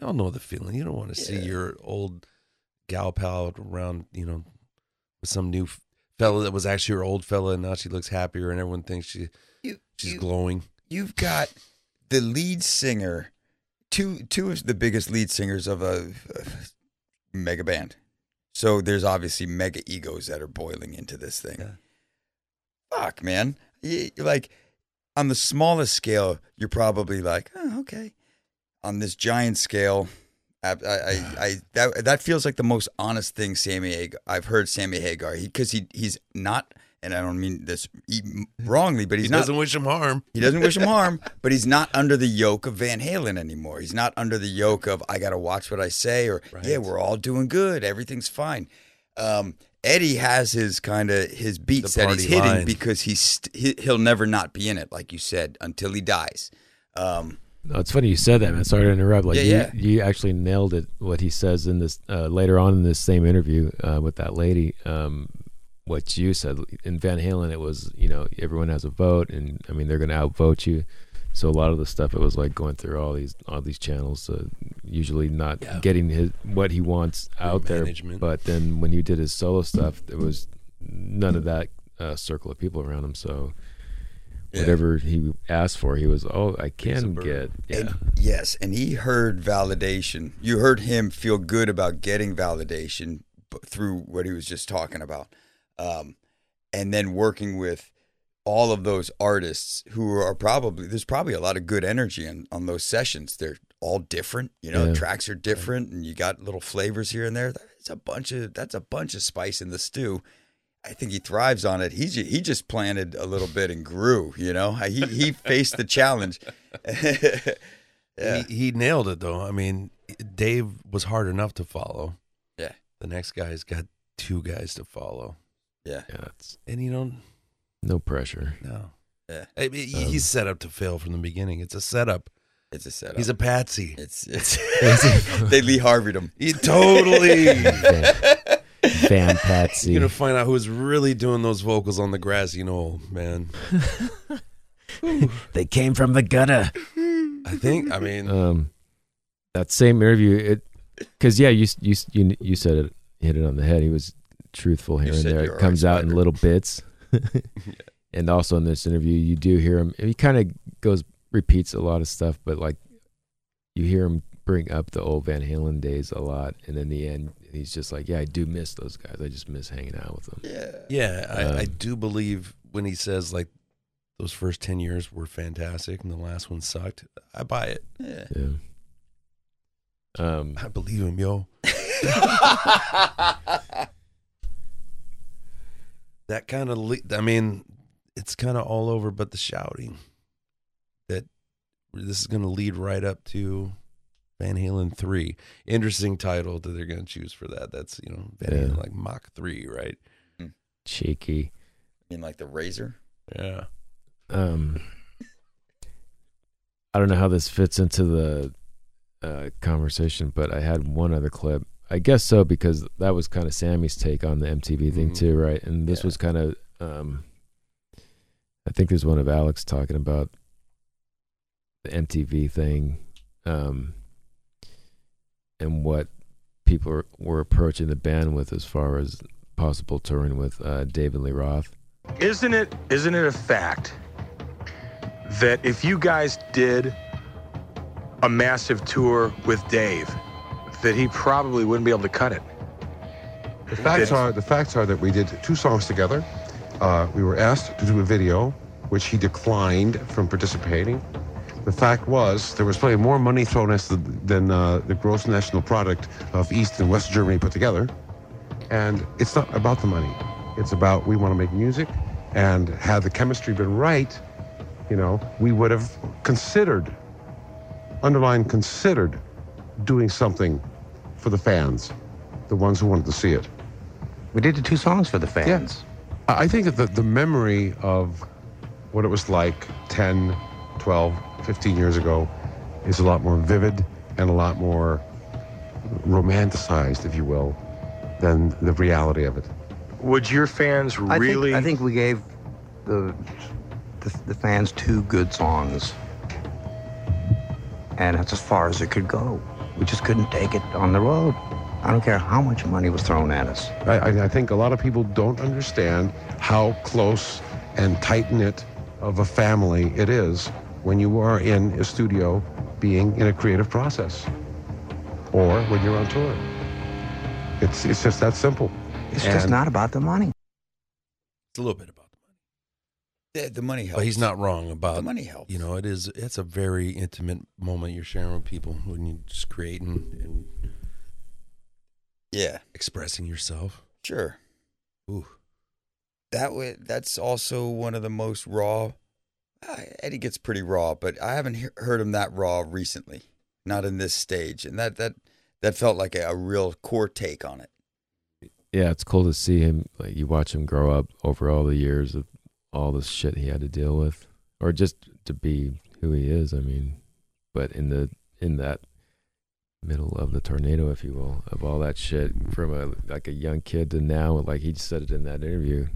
You all know the feeling. You don't want to see Yeah. your old gal pal around, you know, with some new fella that was actually her old fella, and now she looks happier, and everyone thinks she she's glowing. You've got the lead singer, two two of the biggest lead singers of a, a mega band. So there's obviously mega egos that are boiling into this thing. Fuck, man. You, like on the smallest scale, you're probably like, oh, okay. On this giant scale, I, I, I, that that feels like the most honest thing Sammy Hagar, I've heard Sammy Hagar because he, he's not, and I don't mean this wrongly, but he's He not. doesn't wish him harm. He doesn't wish him harm, but he's not under the yoke of Van Halen anymore. He's not under the yoke of I got to watch what I say or yeah, we're all doing good, everything's fine. Um, Eddie has his kind of his beats that he's hitting line. because he's st- he, he'll never not be in it, like you said, until he dies. Um, No, it's funny you said that, man. Sorry to interrupt. Like Yeah, you, yeah. you actually nailed it. What he says in this uh, later on in this same interview uh, with that lady. Um, what you said in Van Halen, it was you know everyone has a vote, and I mean they're going to outvote you. So a lot of the stuff it was like going through all these all these channels, uh, usually not Yeah. getting his what he wants out there. management. But then when he did his solo stuff, there was none of that uh, circle of people around him. So Yeah. whatever he asked for, he was oh I can get yeah. And yes, and he heard validation. You heard him feel good about getting validation through what he was just talking about, um, and then working with all of those artists who are probably there's probably a lot of good energy in, on those sessions. They're all different, you know. Yeah. Tracks are different, and you got little flavors here and there. That's a bunch of that's a bunch of spice in the stew. I think he thrives on it. He ju- he just planted a little bit and grew. You know, he he faced the challenge. yeah. He, he nailed it though. I mean, Dave was hard enough to follow. Yeah. the next guy's got two guys to follow. Yeah. Yeah, that's And you don't no pressure. no. Yeah. I mean, Um, he's set up to fail from the beginning. It's a setup. It's a setup. He's a patsy. It's it's they Lee Harvey'd him. He totally. Van Patsy. You're gonna find out who's really doing those vocals on the grassy knoll, man. they came from the gutter. I think. I mean, Um, that same interview, it because yeah, you you you you said it, hit it on the head. He was truthful here You and there. It comes out in little bits. And also in this interview, you do hear him. He kind of goes repeats a lot of stuff, but like you hear him bring up the old Van Halen days a lot, and in the end, he's just like, "Yeah, I do miss those guys. I just miss hanging out with them." Yeah. yeah, I, I Um, do believe when he says like those first ten years were fantastic and the last one sucked. I buy it. Yeah. Yeah. Um, I believe him, yo. that kind of, le- I mean, it's kind of all over, but the shouting that this is going to lead right up to Van Halen 3. Interesting title that they're going to choose for that. That's, you know, Van Yeah. Halen like Mach 3, right? cheeky. I mean, like the razor. Yeah. um I don't know how this fits into the uh, conversation, but I had one other clip. I guess so because that was kind of Sammy's take on the MTV thing Mhm. too, right? And this Yeah. was kind of um I think there's one of Alex talking about the MTV thing um and what people were, were approaching the band with as far as possible touring with uh, David Lee Roth. Isn't it isn't it a fact that if you guys did a massive tour with Dave, that he probably wouldn't be able to cut it? The facts are the facts are that we did two songs together. Uh, we were asked to do a video, which he declined from participating. The fact was there was probably more money thrown at than uh, the gross national product of East and West Germany put together. And it's not about the money. It's about we want to make music, and had the chemistry been right, you know, we would have considered, underline considered, doing something for the fans, the ones who wanted to see it. We did the two songs for the fans. I I think that the, the memory of what it was like 10, 12, 15 years ago is a lot more vivid and a lot more romanticized, if you will, than the reality of it. Would your fans I really? think, I think we gave the, the the fans two good songs, and that's as far as it could go. We just couldn't take it on the road. I don't care how much money was thrown at us. I, I- I think a lot of people don't understand how close and tight knit of a family it is when you are in a studio being in a creative process or when you're on tour. It's, it's just that simple. It's just not about the money. It's a little bit about The, money. the money helps. But he's not wrong about The money helps. You know, it is. It's a very intimate moment you're sharing with people when you're just creating and Yeah. expressing yourself. Sure. Ooh. That way, that's also one of the most raw. Uh, Eddie gets pretty raw, but I haven't he- heard him that raw recently. Not in this stage, and that that that felt like a, a real core take on it. yeah, it's cool to see him. Like you watch him grow up over all the years of all the shit he had to deal with, or just to be who he is. I mean, but in the in that middle of the tornado, if you will, of all that shit from a like a young kid to now, like he said it in that interview.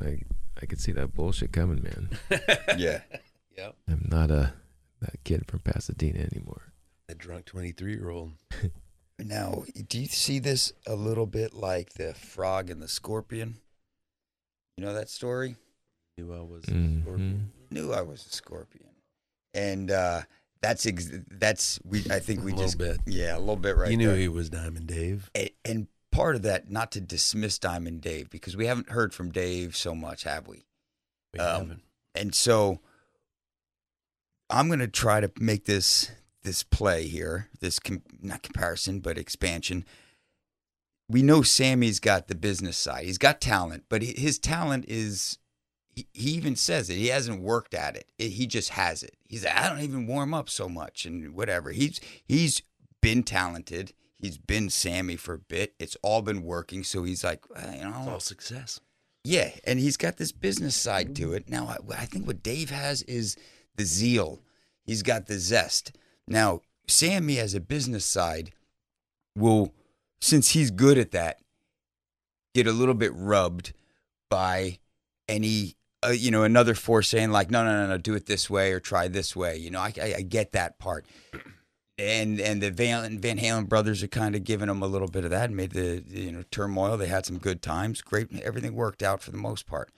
Like I could see that bullshit coming, man. Yeah. Yep. I'm not a that kid from Pasadena anymore. That drunk 23 year old. Now, do you see this a little bit like the frog and the scorpion? You know that story? Knew I was Mhm. scorpion. Knew I was a scorpion, and uh, that's ex- that's we. I think we just A little just bit. yeah, a little bit right. you knew there. he was Diamond Dave. and, and part of that, not to dismiss Diamond Dave, because we haven't heard from Dave so much, have we? We Um, haven't. And so I'm going to try to make this this play here, this com- not comparison, but expansion. We know Sammy's got the business side. He's got talent, but hi- his talent is he, he even says it. He hasn't worked at it. it. He just has it. He's I don't even warm up so much and whatever. He's he's been talented. He's been Sammy for a bit. It's all been working. So he's like, you know, It's all success. yeah, and he's got this business side to it. Now, I, I think what Dave has is the zeal. He's got the zest. Now, Sammy as a business side will, since he's good at that, get a little bit rubbed by any, uh, you know, another force saying like, no, no, no, no, do it this way or try this way. You know, I, I, I get that part. And and the Van, Van Halen brothers are kind of giving them a little bit of that, made the you know turmoil. They had some good times, great, everything worked out for the most part.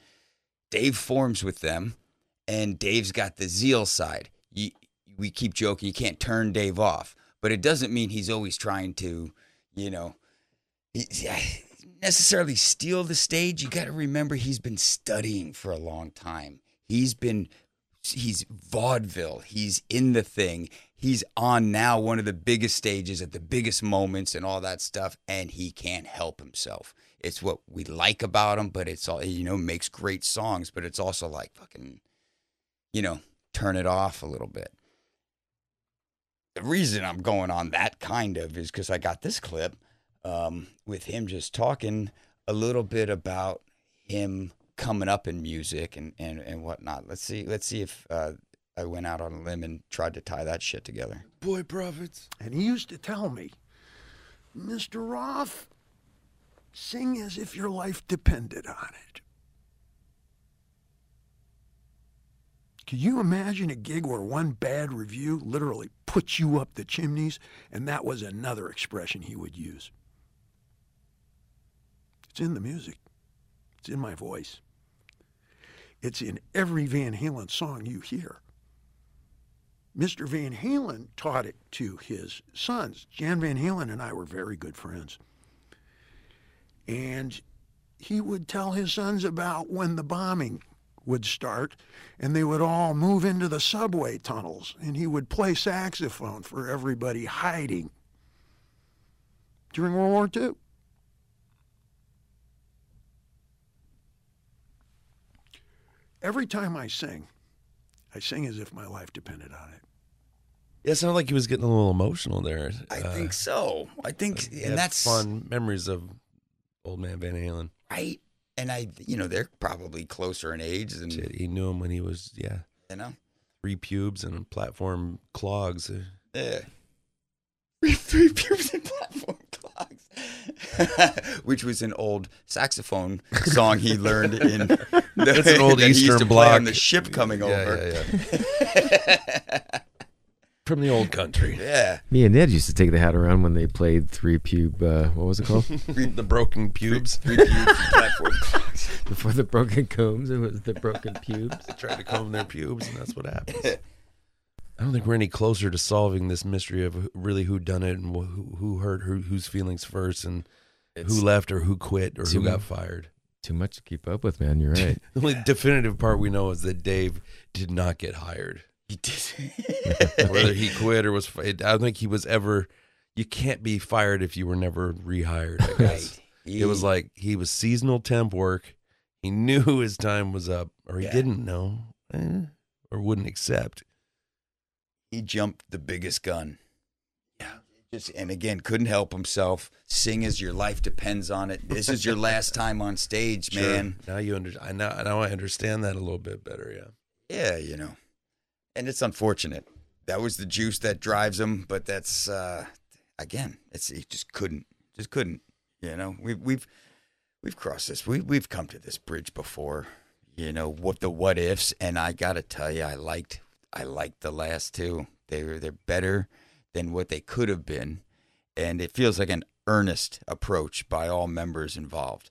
Dave forms with them, and Dave's got the zeal side. You, we keep joking, you can't turn Dave off, but it doesn't mean he's always trying to, you know, necessarily steal the stage. You got to remember he's been studying for a long time. He's been, he's vaudeville. He's in the thing. He's on now one of the biggest stages at the biggest moments and all that stuff, and he can't help himself. It's what we like about him, but it's all you know makes great songs, but it's also like fucking, you know, turn it off a little bit. The reason I'm going on that kind of is because I got this clip um, with him just talking a little bit about him coming up in music and, and, and whatnot. Let's see. Let's see if uh, I went out on a limb and tried to tie that shit together. Boy prophets. And he used to tell me, Mr. Roth, sing as if your life depended on it. Can you imagine a gig where one bad review literally puts you up the chimneys? And that was another expression he would use. It's in the music, it's in my voice, it's in every Van Halen song you hear. Mr. Van Halen taught it to his sons. Jan Van Halen and I were very good friends. And he would tell his sons about when the bombing would start and they would all move into the subway tunnels and he would play saxophone for everybody hiding during World War II. Every time I sing, I sing as if my life depended on it. Yeah, it sounded like he was getting a little emotional there. I think so. I think, he and that's fun memories of old man Van Halen. right. And I, you know, they're probably closer in age than Shit, he knew him when he was yeah, you know. three pubes and platform clogs. Uh, Yeah. Three, three pubes and platform clogs. Which was an old saxophone song he learned in. The, That's an old that he used Eastern to play on the ship coming Yeah, over. yeah, From the old country. Yeah. Me and Ned used to take the hat around when they played three pube. Uh, what was it called? the broken pubes. Three, three pubes platform clogs. Before the broken combs, it was the broken pubes. They tried to comb their pubes, and that's what happens. I don't think we're any closer to solving this mystery of really who done it and who, who hurt who, whose feelings first and It's who left or who quit or who got fired. Too much to keep up with, man. You're right. The only definitive part we know is that Dave did not get hired. He did. Whether he quit or was, I don't think he was ever. You can't be fired if you were never rehired. I guess it was like he was seasonal temp work. He knew his time was up, or he Yeah. didn't know, eh, or wouldn't accept. He jumped the biggest gun. Yeah. Just and again, couldn't help himself. Sing as your life depends on it. This is your last time on stage, Sure. man. Now you under, I now, now I understand that a little bit better. Yeah. Yeah, you know. And it's unfortunate. That was the juice that drives him, but that's uh again, it's he just couldn't just couldn't. You know, we've we've we've crossed this. We we've come to this bridge before. You know, what the what ifs and I got to tell you I liked I liked the last two. They were they're better than what they could have been and it feels like an earnest approach by all members involved.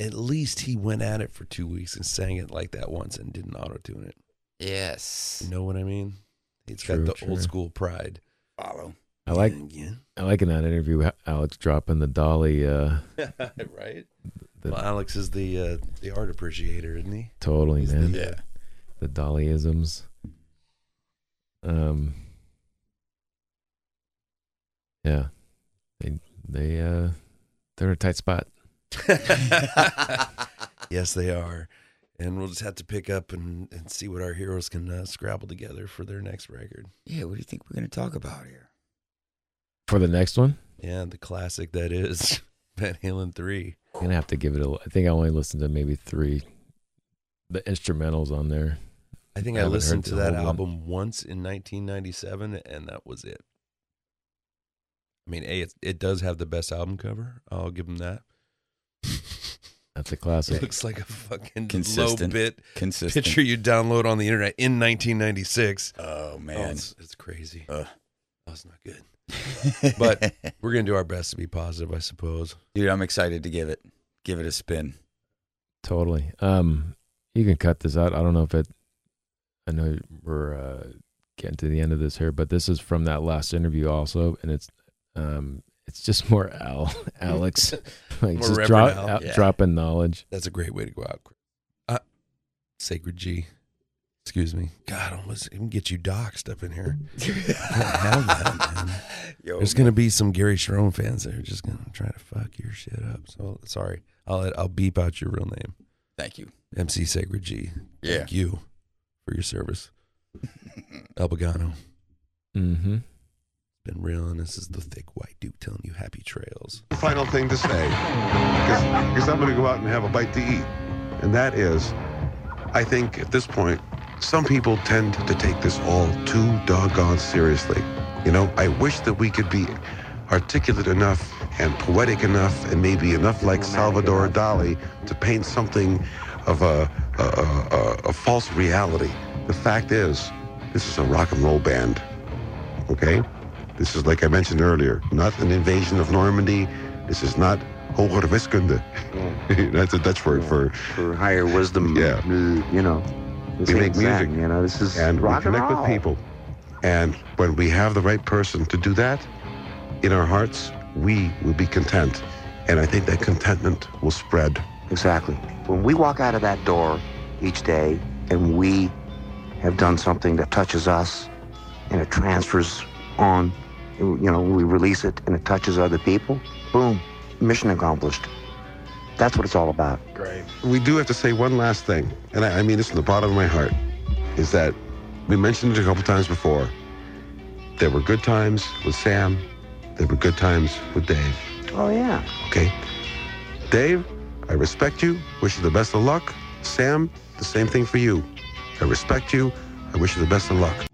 At least he went at it for two weeks and sang it like that once and didn't auto tune it. Yes. You know what I mean? He's True, got the true. old school pride. Follow. I like Yeah. I like in that interview Alex dropping the Dali. Uh, right. The, Well, Alex is the uh, the art appreciator, isn't he? totally, He's man. the, Yeah. The Dollyisms. Um. Yeah, they they uh they're in a tight spot. yes, they are. and we'll just have to pick up and, and see what our heroes can uh, scrabble together for their next record. Yeah, what do you think we're going to talk about here? For the next one, Yeah, the classic that is Van Halen three. I'm gonna have to give it a. I think I only listened to maybe three. The instrumentals on there. I think I, haven't listened to that whole one. album once in 1997, and that was it. I mean, a it, it does have the best album cover. I'll give them that. That's a classic. It looks like a fucking Consistent. low bit Consistent. picture you download on the internet in 1996. Oh man, it's, it's crazy. Ugh. Oh, That's not good. but we're gonna do our best to be positive, I suppose. dude, I'm excited to give it give it a spin. Totally. Um, you can cut this out. I don't know if it. I know we're uh, getting to the end of this here, but this is from that last interview also, and it's um, it's just more Al, Alex, like More just Reverend drop, Al. out- Yeah. dropping knowledge. That's a great way to go out. Uh, Sacred G. Excuse me. God, almost even get you doxxed up in here. That. Yo, There's gonna be some Gary Cherone fans that are just gonna try to fuck your shit up. So sorry. I'll I'll beep out your real name. Thank you. MC Sacred G. Yeah. Thank you for your service. El Pagano. Mm-hmm. Been real, and this is the thick white dude telling you happy trails. final thing to say, because I'm going to go out and have a bite to eat, and that is, I think at this point, some people tend to take this all too doggone seriously. You know, I wish that we could be articulate enough and poetic enough and maybe enough like Salvador Dali to paint something of a, a, a, a false reality. The fact is, this is a rock and roll band, okay? This is, like I mentioned earlier, not an invasion of Normandy. This is not hoger wiskunde. Mm. That's a Dutch word for for higher wisdom. Yeah, you know, this we make music. You know, this is and we rock and connect roll. with people. And when we have the right person to do that in our hearts, we will be content. And I think that contentment will spread. Exactly. When we walk out of that door each day and we have done something that touches us and it transfers on, you know, we release it and it touches other people, boom, mission accomplished. That's what it's all about. Great. We do have to say one last thing, and I, I mean this from the bottom of my heart, is that we mentioned it a couple times before. There were good times with Sam. There were good times with Dave. Oh, yeah. Okay. Dave, I respect you. Wish you the best of luck. Sam, the same thing for you. I respect you. I wish you the best of luck.